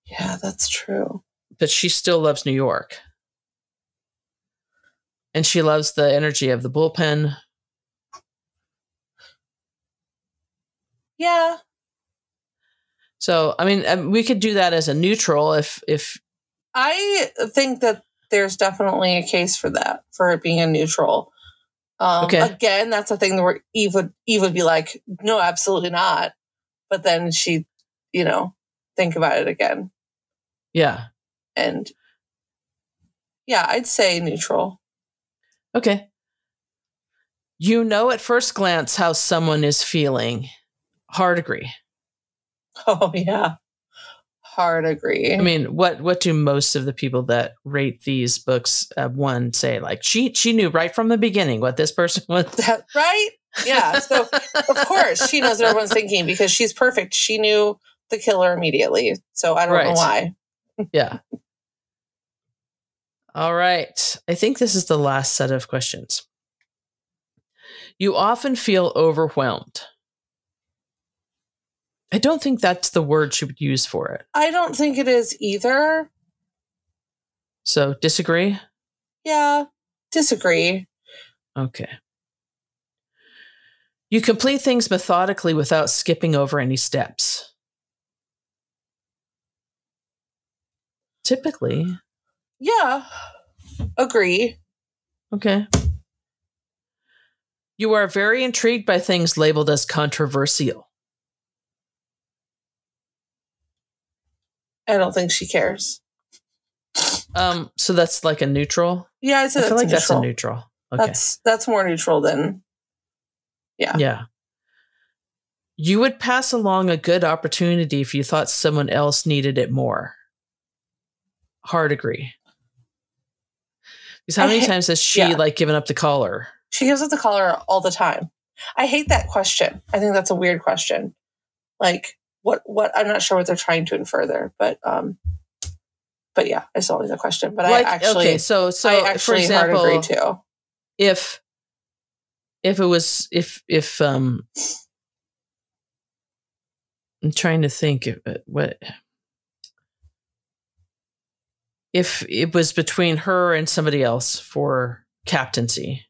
yeah, that's true. but she still loves New York. And she loves the energy of the bullpen. Yeah, So, I mean, um, we could do that as a neutral if if I think that there's definitely a case for that for it being a neutral. Um, Okay. Again, that's a thing where Eve would Eve would be like, "No, absolutely not," but then she, you know, think about it again, yeah. and yeah, I'd say neutral. Okay. You know at first glance how someone is feeling. Hard agree. Oh yeah, hard agree. I mean, what what do most of the people that rate these books uh, one say? Like she she knew right from the beginning what this person was. That- right? Yeah. So of course she knows what everyone's thinking because she's perfect. She knew the killer immediately. So I don't know why. yeah. All right. I think this is the last set of questions. You often feel overwhelmed. I don't think that's the word she would use for it. I don't think it is either. So disagree. Yeah. Disagree. Okay. You complete things methodically without skipping over any steps. Typically. Yeah. Agree. Okay. You are very intrigued by things labeled as controversial. I don't think she cares. Um, so that's like a neutral. Yeah, I'd I feel like neutral. that's a neutral. Okay. That's that's more neutral than Yeah. Yeah. You would pass along a good opportunity if you thought someone else needed it more. Hard agree. Because how I many ha- times has she yeah. like given up the collar? She gives up the collar all the time. I hate that question. I think that's a weird question. Like what what I'm not sure what they're trying to infer there, but um but yeah, it's always a question. But like, I actually okay, so so I for actually hard agree example, too. if if it was if if um I'm trying to think of it, what if it was between her and somebody else for captaincy.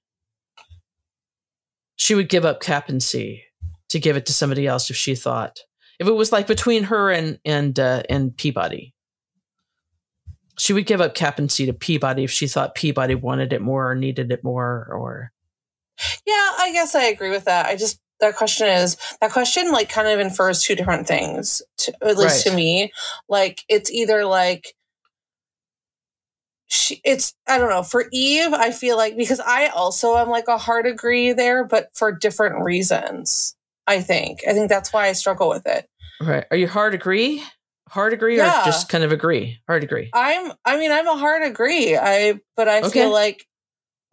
She would give up captaincy to give it to somebody else if she thought if it was like between her and and uh, and Peabody. She would give up captaincy to Peabody if she thought Peabody wanted it more or needed it more or Yeah, I guess I agree with that. I just that question is that question like kind of infers two different things, to, at least Right. to me. Like it's either like she, it's I don't know for Eve. I feel like because I also am like a hard agree there, but for different reasons. I think I think that's why I struggle with it. Right. Are you hard agree? Hard agree Yeah. or just kind of agree? Hard agree. I'm I mean I'm a hard agree. I but I Okay. feel like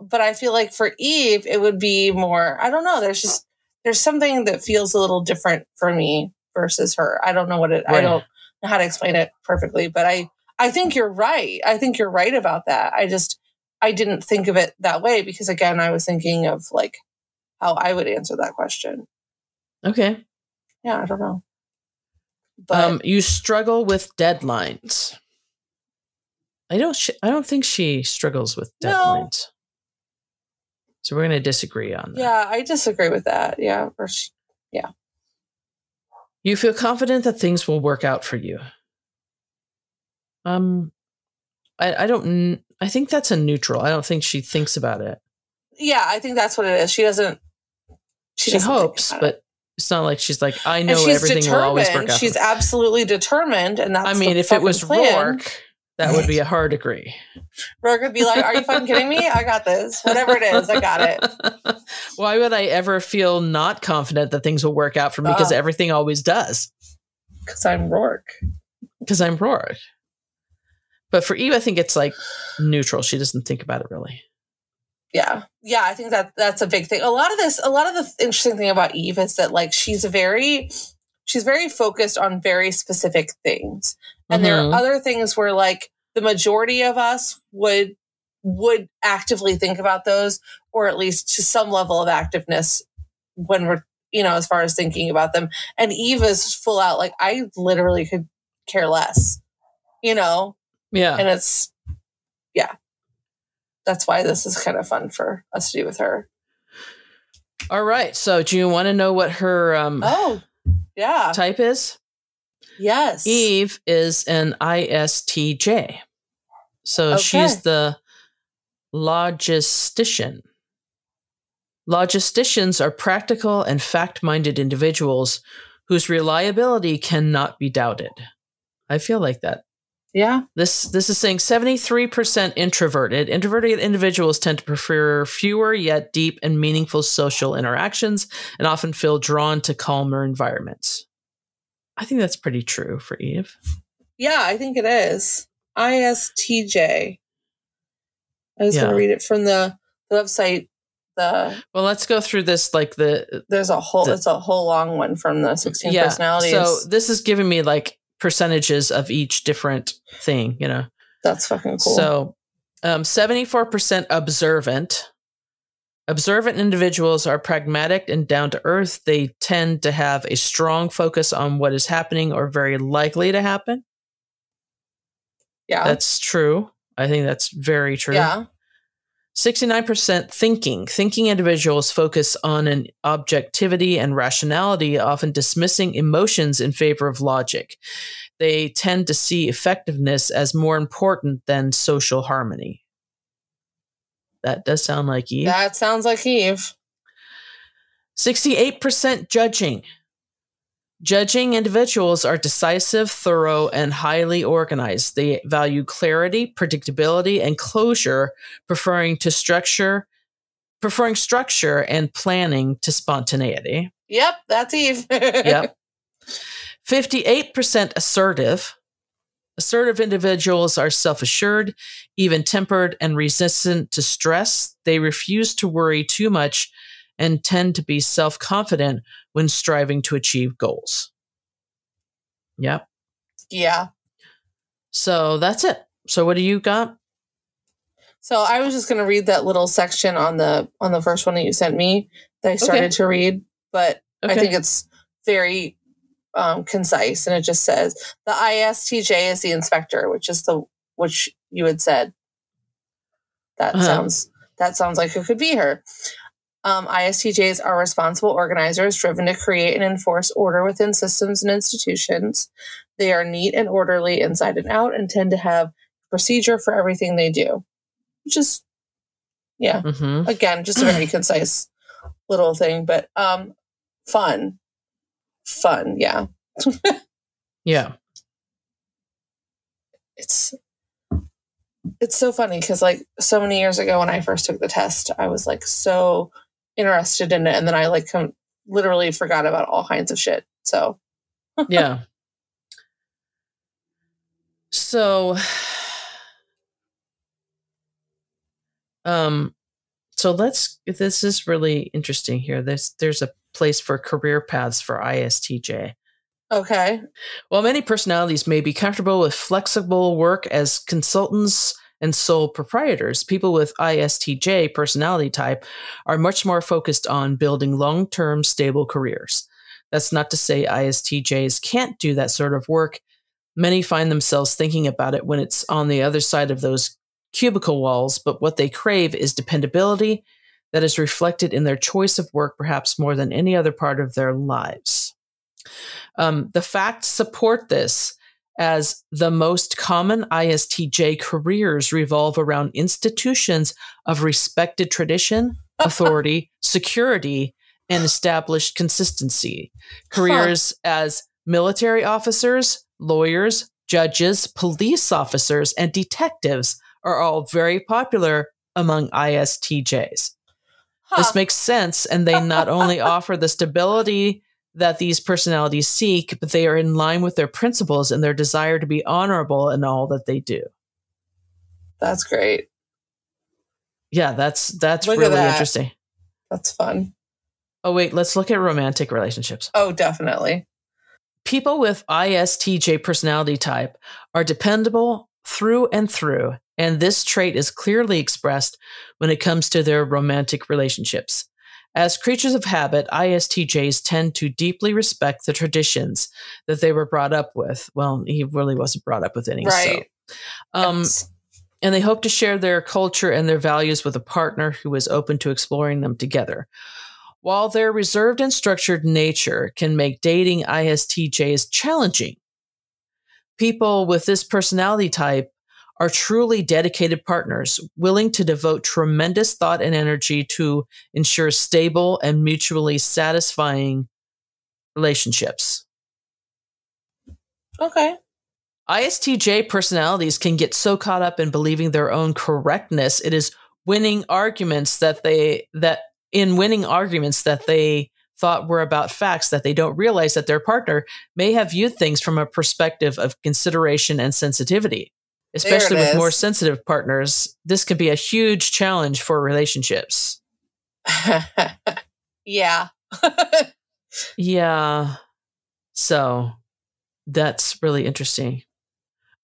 but I feel like for Eve it would be more I don't know, there's just there's something that feels a little different for me versus her. I don't know what it I don't know how to explain it perfectly, but I I think you're right. I think you're right about that. I just I didn't think of it that way because again I was thinking of like how I would answer that question. Okay. Yeah, I don't know. But um, you struggle with deadlines. I don't. Sh- I don't think she struggles with No. deadlines. So we're going to disagree on that. yeah, I disagree with that. Yeah, or she, Yeah. You feel confident that things will work out for you. Um, I, I don't. I think that's a neutral. I don't think she thinks about it. yeah, I think that's what it is. She doesn't. She, doesn't hopes, but it. It's not like she's like, I know everything will always work determined. out. She's absolutely determined, and that's. I mean, if it was plan. Roarke, that would be a hard agree. Roarke would be like, "Are you fucking kidding me? I got this. Whatever it is, I got it." Why would I ever feel not confident that things will work out for me? Because Ah. everything always does. Because I'm Roarke. Because I'm Roarke. But for Eve, I think it's like neutral. She doesn't think about it really. Yeah, yeah. I think that that's a big thing. A lot of this, a lot of the interesting thing about Eve is that like she's very, she's very focused on very specific things, and there Mhm. are other things where like the majority of us would would actively think about those, or at least to some level of activeness when we're you know as far as thinking about them. And Eve is full out like I literally could care less, you know, Yeah. and it's yeah that's why this is kind of fun for us to do with her All right. So do you want to know what her um, oh yeah type is? yes Eve is an ISTJ. So Okay. she's the logistician. Logisticians are practical and fact minded individuals whose reliability cannot be doubted. I feel like that. Yeah This this is saying 73% introverted. Introverted individuals tend to prefer fewer yet deep and meaningful social interactions and often feel drawn to calmer environments. I think that's pretty true for Eve. yeah i think it is istj i was Yeah. going to read it from the, the website the Well, let's go through this like the there's a whole The- it's a whole long one from the 16 yeah. personalities So this is giving me like percentages of each different thing, you know. that's fucking cool So, um, 74% observant. Observant individuals are pragmatic and down to earth. They tend to have a strong focus on what is happening or very likely to happen. yeah That's true. I think that's very true. yeah 69% thinking. Thinking individuals focus on an objectivity and rationality, often dismissing emotions in favor of logic. They tend to see effectiveness as more important than social harmony. That does sound like Eve. that sounds like eve 68% judging. Judging individuals are decisive, thorough, and highly organized. They value clarity, predictability, and closure, preferring to structure preferring structure and planning to spontaneity. Yep, that's Eve. Yep. 58% assertive. Assertive individuals are self assured, even tempered, and resistant to stress. They refuse to worry too much and tend to be self confident when striving to achieve goals. Yep. yeah. So that's it. So what do you got? So I was just going to read that little section on the on the first one that you sent me that I started Okay. to read, but I think it's very um, concise, and it just says the ISTJ is the inspector, which is the which you had said. That Uh-huh. sounds that sounds like it could be her. Um, ISTJs are responsible organizers driven to create and enforce order within systems and institutions. They are neat and orderly inside and out and tend to have procedure for everything they do. Which is, yeah, hmm again, just a very concise little thing, but um, fun. Fun, yeah. Yeah. It's it's so funny because like so many years ago when I first took the test, I was like so interested in it, and then I like com- literally forgot about all kinds of shit. So yeah. So, um, so let's. This is really interesting here. There's there's a place for career paths for ISTJ. okay, While many personalities may be comfortable with flexible work as consultants and sole proprietors, people with ISTJ personality type are much more focused on building long term stable careers. That's not to say ISTJs can't do that sort of work. Many find themselves thinking about it when it's on the other side of those cubicle walls, but what they crave is dependability that is reflected in their choice of work, perhaps more than any other part of their lives. Um, the facts support this, as the most common ISTJ careers revolve around institutions of respected tradition, authority, security, and established consistency. Careers as military officers, lawyers, judges, police officers, and detectives are all very popular among ISTJs. Huh. This makes sense, and they not only offer the stability that these personalities seek, but they are in line with their principles and their desire to be honorable in all that they do. that's great. Yeah, that's that's Look really that. interesting. That's fun. Oh wait, let's look at romantic relationships. Oh, definitely. People with ISTJ personality type are dependable through and through, and this trait is clearly expressed when it comes to their romantic relationships. As creatures of habit, ISTJs tend to deeply respect the traditions that they were brought up with. Well, he really wasn't brought up with any. Right. So. Um, Yes. and they hope to share their culture and their values with a partner who is open to exploring them together. While their reserved and structured nature can make dating ISTJs challenging, people with this personality type are truly dedicated partners, willing to devote tremendous thought and energy to ensure stable and mutually satisfying relationships. Okay. ISTJ personalities can get so caught up in believing their own correctness. It is winning arguments that they that in winning arguments that they thought were about facts that they don't realize that their partner may have viewed things from a perspective of consideration and sensitivity. Especially it with more sensitive partners, this can be a huge challenge for relationships. yeah. Yeah. So that's really interesting.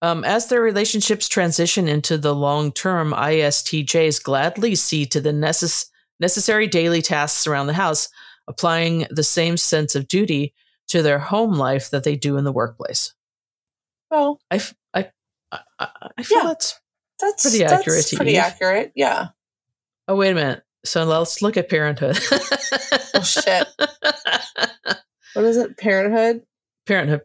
Um, as their relationships transition into the long term, ISTJs gladly see to the necess- necessary daily tasks around the house, applying the same sense of duty to their home life that they do in the workplace. well, I, f- I, I, feel Yeah. that's. that's Pretty that's accurate Pretty Eve. accurate. Yeah. Oh, wait a minute. So let's look at parenthood. Oh shit. What is it? Parenthood. parenthood.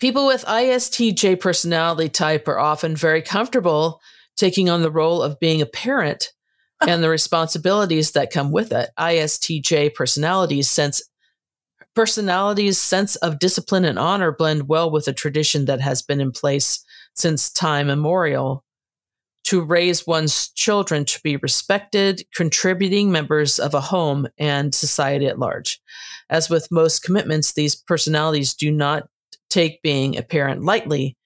People with ISTJ personality type are often very comfortable taking on the role of being a parent and the responsibilities that come with it. ISTJ personalities sense personalities sense of discipline and honor blend well with a tradition that has been in place since time immemorial to raise one's children to be respected, contributing members of a home and society at large. As with most commitments, these personalities do not take being a parent lightly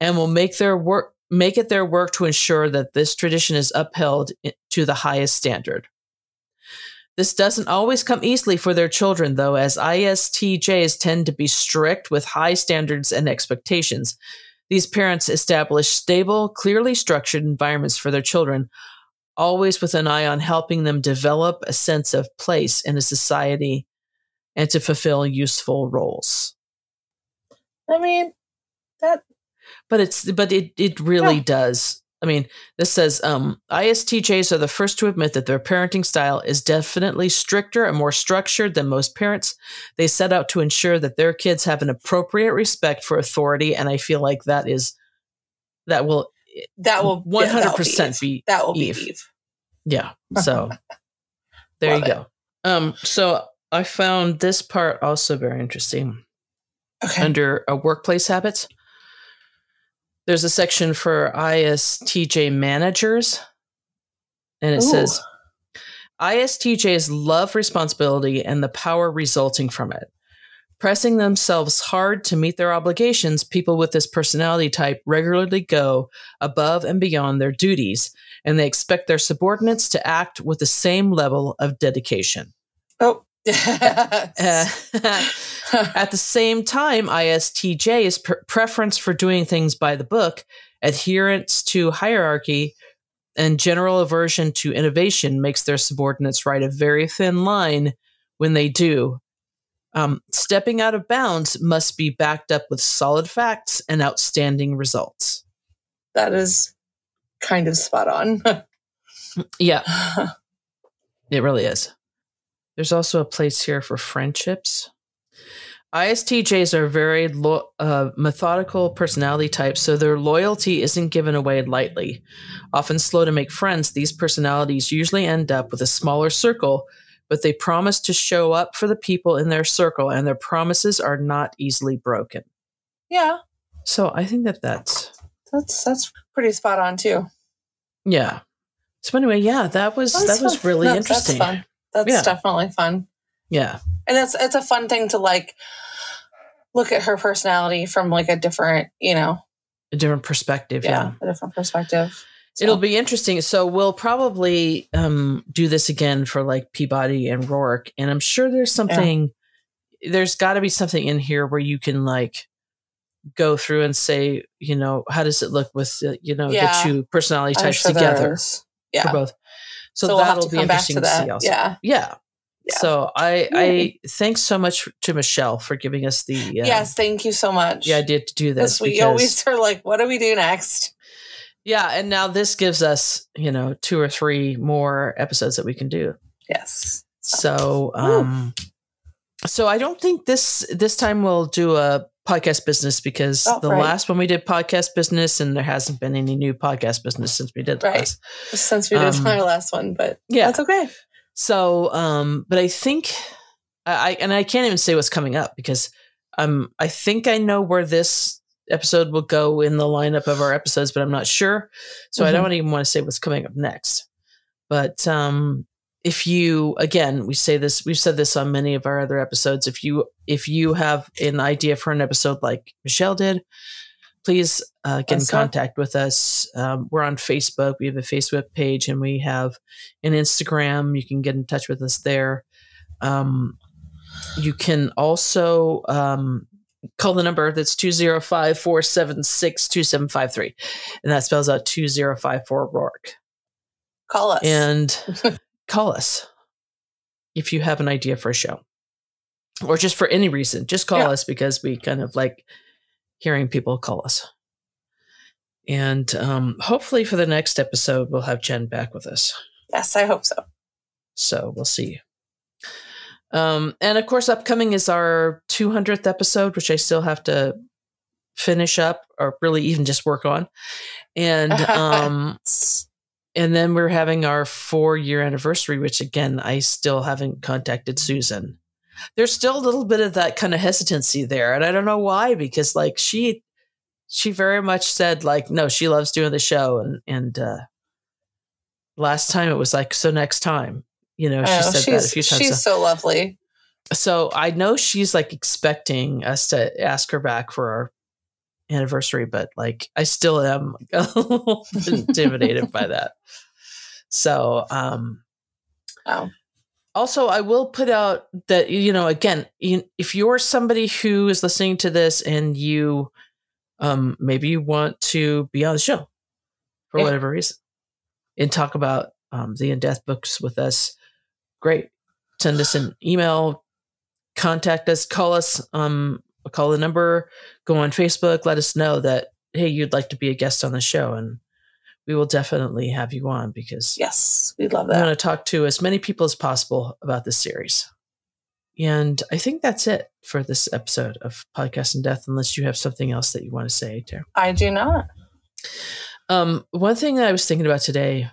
and will make their work make it their work to ensure that this tradition is upheld to the highest standard. This doesn't always come easily for their children, though, as ISTJs tend to be strict with high standards and expectations. These parents establish stable, clearly structured environments for their children, always with an eye on helping them develop a sense of place in a society and to fulfill useful roles. I mean, that But it's but it it really Yeah. does. I mean, this says um, ISTJs are the first to admit that their parenting style is definitely stricter and more structured than most parents. They set out to ensure that their kids have an appropriate respect for authority, and I feel like that is that will that will one yeah, that'll hundred percent Eve. be that will be Eve. Eve. Yeah. So there you Love go. Um, so I found this part also very interesting. Okay. Under uh, workplace habits, there's a section for ISTJ managers, and it Ooh. says ISTJs love responsibility and the power resulting from it. Pressing themselves hard to meet their obligations, people with this personality type regularly go above and beyond their duties, and they expect their subordinates to act with the same level of dedication. oh. Uh, at the same time, ISTJ's pre- preference for doing things by the book, adherence to hierarchy, and general aversion to innovation makes their subordinates ride a very thin line when they do. Um, stepping out of bounds must be backed up with solid facts and outstanding results. that is kind of spot on. Yeah, it really is. There's also a place here for friendships. ISTJs are very lo- uh, methodical personality types, so their loyalty isn't given away lightly. Often slow to make friends, these personalities usually end up with a smaller circle, but they promise to show up for the people in their circle, and their promises are not easily broken. yeah, So I think that that's that's that's pretty spot on too. yeah. So anyway, yeah, that was that That's was really No, interesting. That's fun. That's Yeah. definitely fun. Yeah, and it's it's a fun thing to like look at her personality from like a different you know a different perspective. yeah, a different perspective So, It'll be interesting. So we'll probably um, do this again for like Peabody and Roarke, and I'm sure there's something. There's got to be something in here where you can like go through and say, you know, how does it look with uh, you know Yeah. the two personality types sure together is. for yeah both. So, so, we'll have that'll to be interesting to to, see also. yeah Yeah. Yeah. So I I thanks so much to Michelle for giving us the uh, yes thank you so much the idea to do this Because we because always are like what do we do next yeah, and now this gives us you know two or three more episodes that we can do. yes So um so I don't think this this time we'll do a podcast business because Oh, the right. last one we did podcast business and there hasn't been any new podcast business since we did Right. last. since we did Um, our last one but Yeah. that's okay So um but I think I I- and I can't even say what's coming up because um I think I know where this episode will go in the lineup of our episodes, but I'm not sure. So I Mhm. don't even want to say what's coming up next. But um if you again we say this we've said this on many of our other episodes if you if you have an idea for an episode like michelle did please uh, get in contact with us. Um, we're on facebook. We have a facebook page and we have an instagram. You can get in touch with us there. Um, you can also um, call the number that's 205-476-2753 and that spells out 2054 roarke. Call us. And call us if you have an idea for a show or just for any reason just call Yeah. us because we kind of like hearing people call us. And um, hopefully for the next episode we'll have jen back with us. Yes i hope so. So we'll see. Um, and of course upcoming is our 200th episode which i still have to finish up or really even just work on. And um, and then we're having our four year anniversary, which again, I still haven't contacted Susan. There's still a little bit of that kind of hesitancy there. And I don't know why, because like she, she very much said like, no, she loves doing the show, and and uh, last time it was like, so next time, you know, she know, said that a few times. she's so lovely. so I know she's like expecting us to ask her back for our anniversary, but like I still am a little intimidated by that. So, um, Wow. Also I will put out that you know again, you, if you're somebody who is listening to this and you, um, maybe you want to be on the show for Yeah. whatever reason and talk about um, the in death books with us, great. Send us an email, contact us, call us, um, call the number, go on Facebook, let us know that hey, you'd like to be a guest on the show, and we will definitely have you on because Yes, we love that. I want to talk to as many people as possible about this series. And I think that's it for this episode of Podcast in Death, unless you have something else that you want to say, Tara. I do not. Um, one thing that I was thinking about today,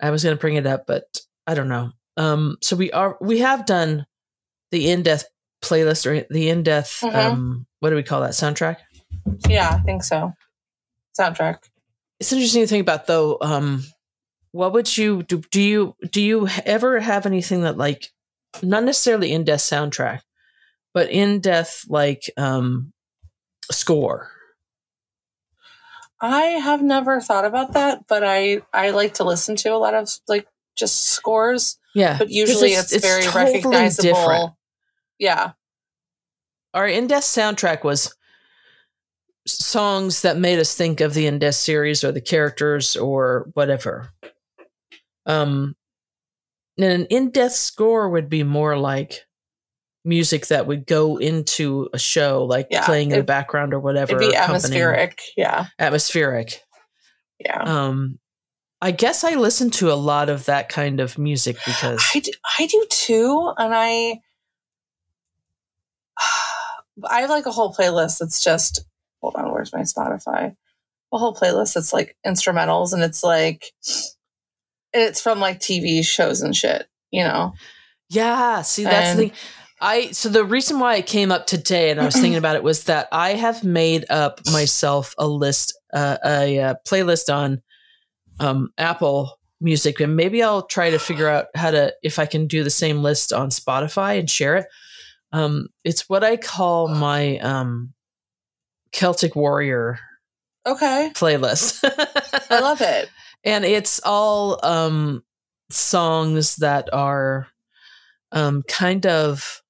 I was going to bring it up, but I don't know. Um, so we are we have done the in death playlist or the in death. Mhm. Um, what do we call that soundtrack? Yeah, I think so. Soundtrack. It's interesting to think about though. Um, what would you do? Do you do you ever have anything that like not necessarily in death soundtrack, but in death like um score? I have never thought about that, but I I like to listen to a lot of like just scores, Yeah, but usually it's, very totally recognizable. Yeah. our in death soundtrack was songs that made us think of the in death series or the characters or whatever. Um, and an in death score would be more like music that would go into a show, like Yeah, playing in the background or whatever. It'd be atmospheric. Yeah. Atmospheric. Yeah. Um, I guess I listen to a lot of that kind of music because I do, I do too, and I I have like a whole playlist that's just hold on, where's my Spotify? A whole playlist that's like instrumentals, and it's like it's from like TV shows and shit, you know. Yeah, see that's And- the thing. I so the reason why I came up today and I was thinking about it was that I have made up myself a list, uh, a, uh playlist on um, Apple Music, and maybe I'll try to figure out how to if I can do the same list on Spotify and share it. Um, it's what I call my um, Celtic Warrior Okay, playlist. I love it. and it's all um songs that are um kind of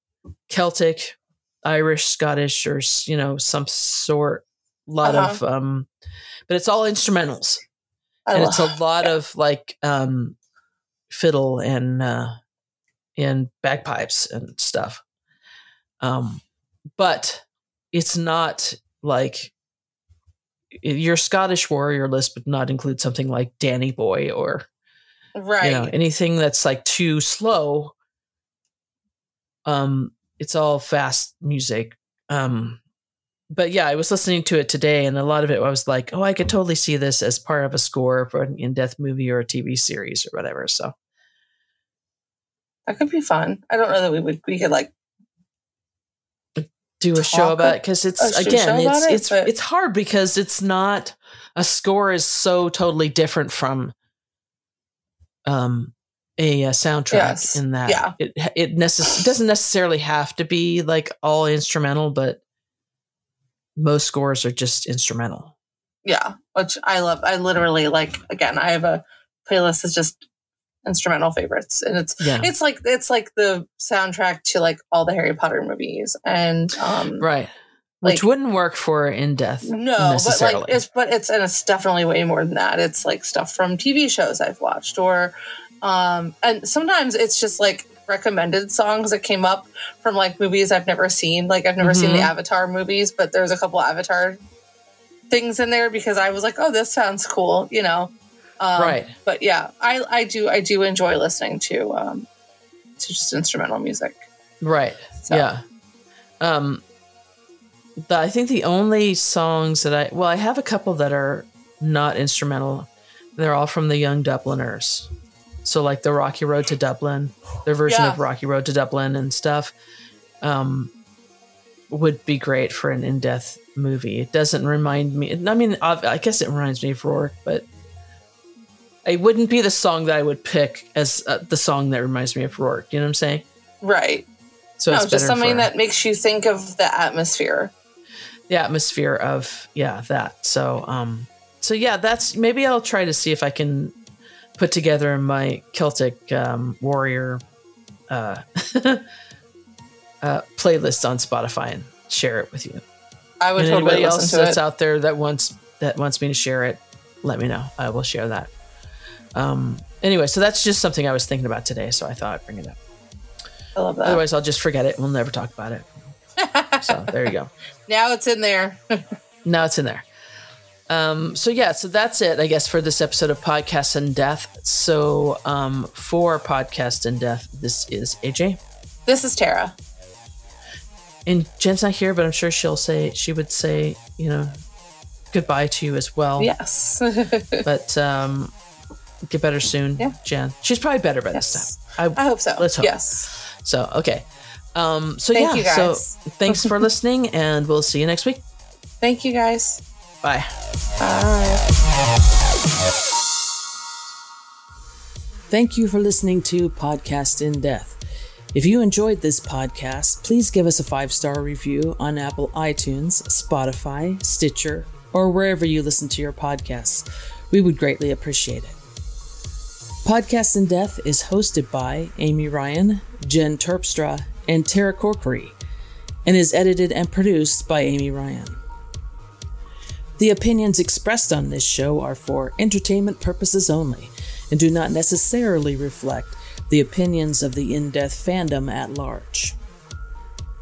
celtic irish scottish or you know some sort lot of um but it's all instrumentals. I and love, it's a lot of like um fiddle and uh and bagpipes and stuff. Um but it's not like your Scottish warrior list would not include something like Danny Boy or right. you know anything that's like too slow. Um, it's all fast music. Um, but yeah, I was listening to it today, and a lot of it I was like, oh, I could totally see this as part of a score for an in-depth movie or a TV series or whatever. So that could be fun. I don't know that we would we could like do a show about it because it's again it's it, it's it's hard because it's not a score is so totally different from um a, uh soundtrack Yes. in that Yeah. it it, necess- it doesn't necessarily have to be like all instrumental but most scores are just instrumental yeah, which I love. I literally like again. I have a playlist that's just instrumental favorites, and it's yeah it's like it's like the soundtrack to like all the Harry Potter movies, and um, right which wouldn't work for in death no, but like it's but it's and it's definitely way more than that. It's like stuff from TV shows I've watched, or um, and sometimes it's just like recommended songs that came up from like movies I've never seen. Like I've never seen the Mhm. Avatar movies, but there's a couple Avatar things in there because I was like, oh, this sounds cool, you know. Um, right but yeah, I I do I do enjoy listening to um to just instrumental music. Right. So. Yeah. Um the, I think the only songs that I well, I have a couple that are not instrumental. They're all from the Young Dubliners. So like the Rocky Road to Dublin, their version Yeah. of Rocky Road to Dublin and stuff. Um would be great for an in death movie. It doesn't remind me. I mean, I I guess it reminds me of Roarke, but it wouldn't be the song that I would pick as uh, the song that reminds me of Roarke. You know what I'm saying? Right. So no, it's just something for that makes you think of the atmosphere. the atmosphere of yeah that. So um, so yeah, that's maybe I'll try to see if I can put together my Celtic um, warrior uh, uh, playlist on Spotify and share it with you. I would and totally anybody else to that's it. out there that wants that wants me to share it, let me know. I will share that. Um, anyway, so that's just something I was thinking about today, so I thought I'd bring it up. I love that. Otherwise, I'll just forget it. We'll never talk about it. so there you go. now it's in there. Now it's in there. Um, so yeah, so that's it, I guess, for this episode of Podcast in Death. So um, for Podcast in Death, this is AJ. this is Tara. And Jen's not here, but I'm sure she'll say she would say, you know, goodbye to you as well. Yes. But um, get better soon, Yeah. Jen. She's probably better by Yes. this time. I hope so. Let's hope. Yes. So okay. Um, so Thank yeah. you, guys. So thanks for listening, and we'll see you next week. Thank you guys. Bye. Bye. Thank you for listening to Podcast in Death. If you enjoyed this podcast, please give us a five star review on Apple iTunes, Spotify, Stitcher, or wherever you listen to your podcasts. We would greatly appreciate it. Podcast in Death is hosted by Amy Ryan, Jen Terpstra, and Tara Corkery, and is edited and produced by Amy Ryan. The opinions expressed on this show are for entertainment purposes only and do not necessarily reflect the opinions of the In Death fandom at large.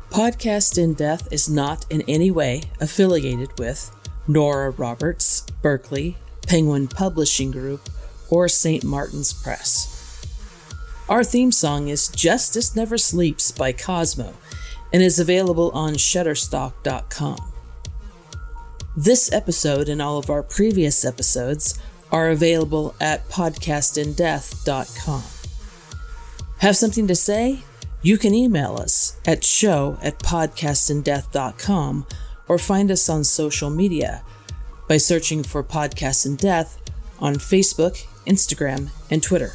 Podcast In Death is not in any way affiliated with Nora Roberts, Berkley, Penguin Publishing Group, or St. Martin's Press. Our theme song is Justice Never Sleeps by Cosmo and is available on Shutterstock.com. This episode and all of our previous episodes are available at podcastindeath.com. Have something to say? You can email us at show at podcastindeath.com or find us on social media by searching for Podcast in Death on Facebook, Instagram, and Twitter.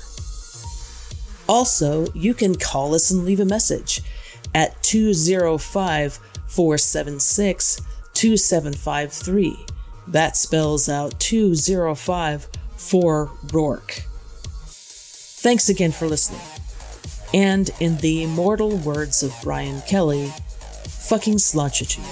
Also, you can call us and leave a message at 205 476 2753. That spells out 205 for Roarke. Thanks again for listening. And in the immortal words of Brian Kelly, fucking slotchitude.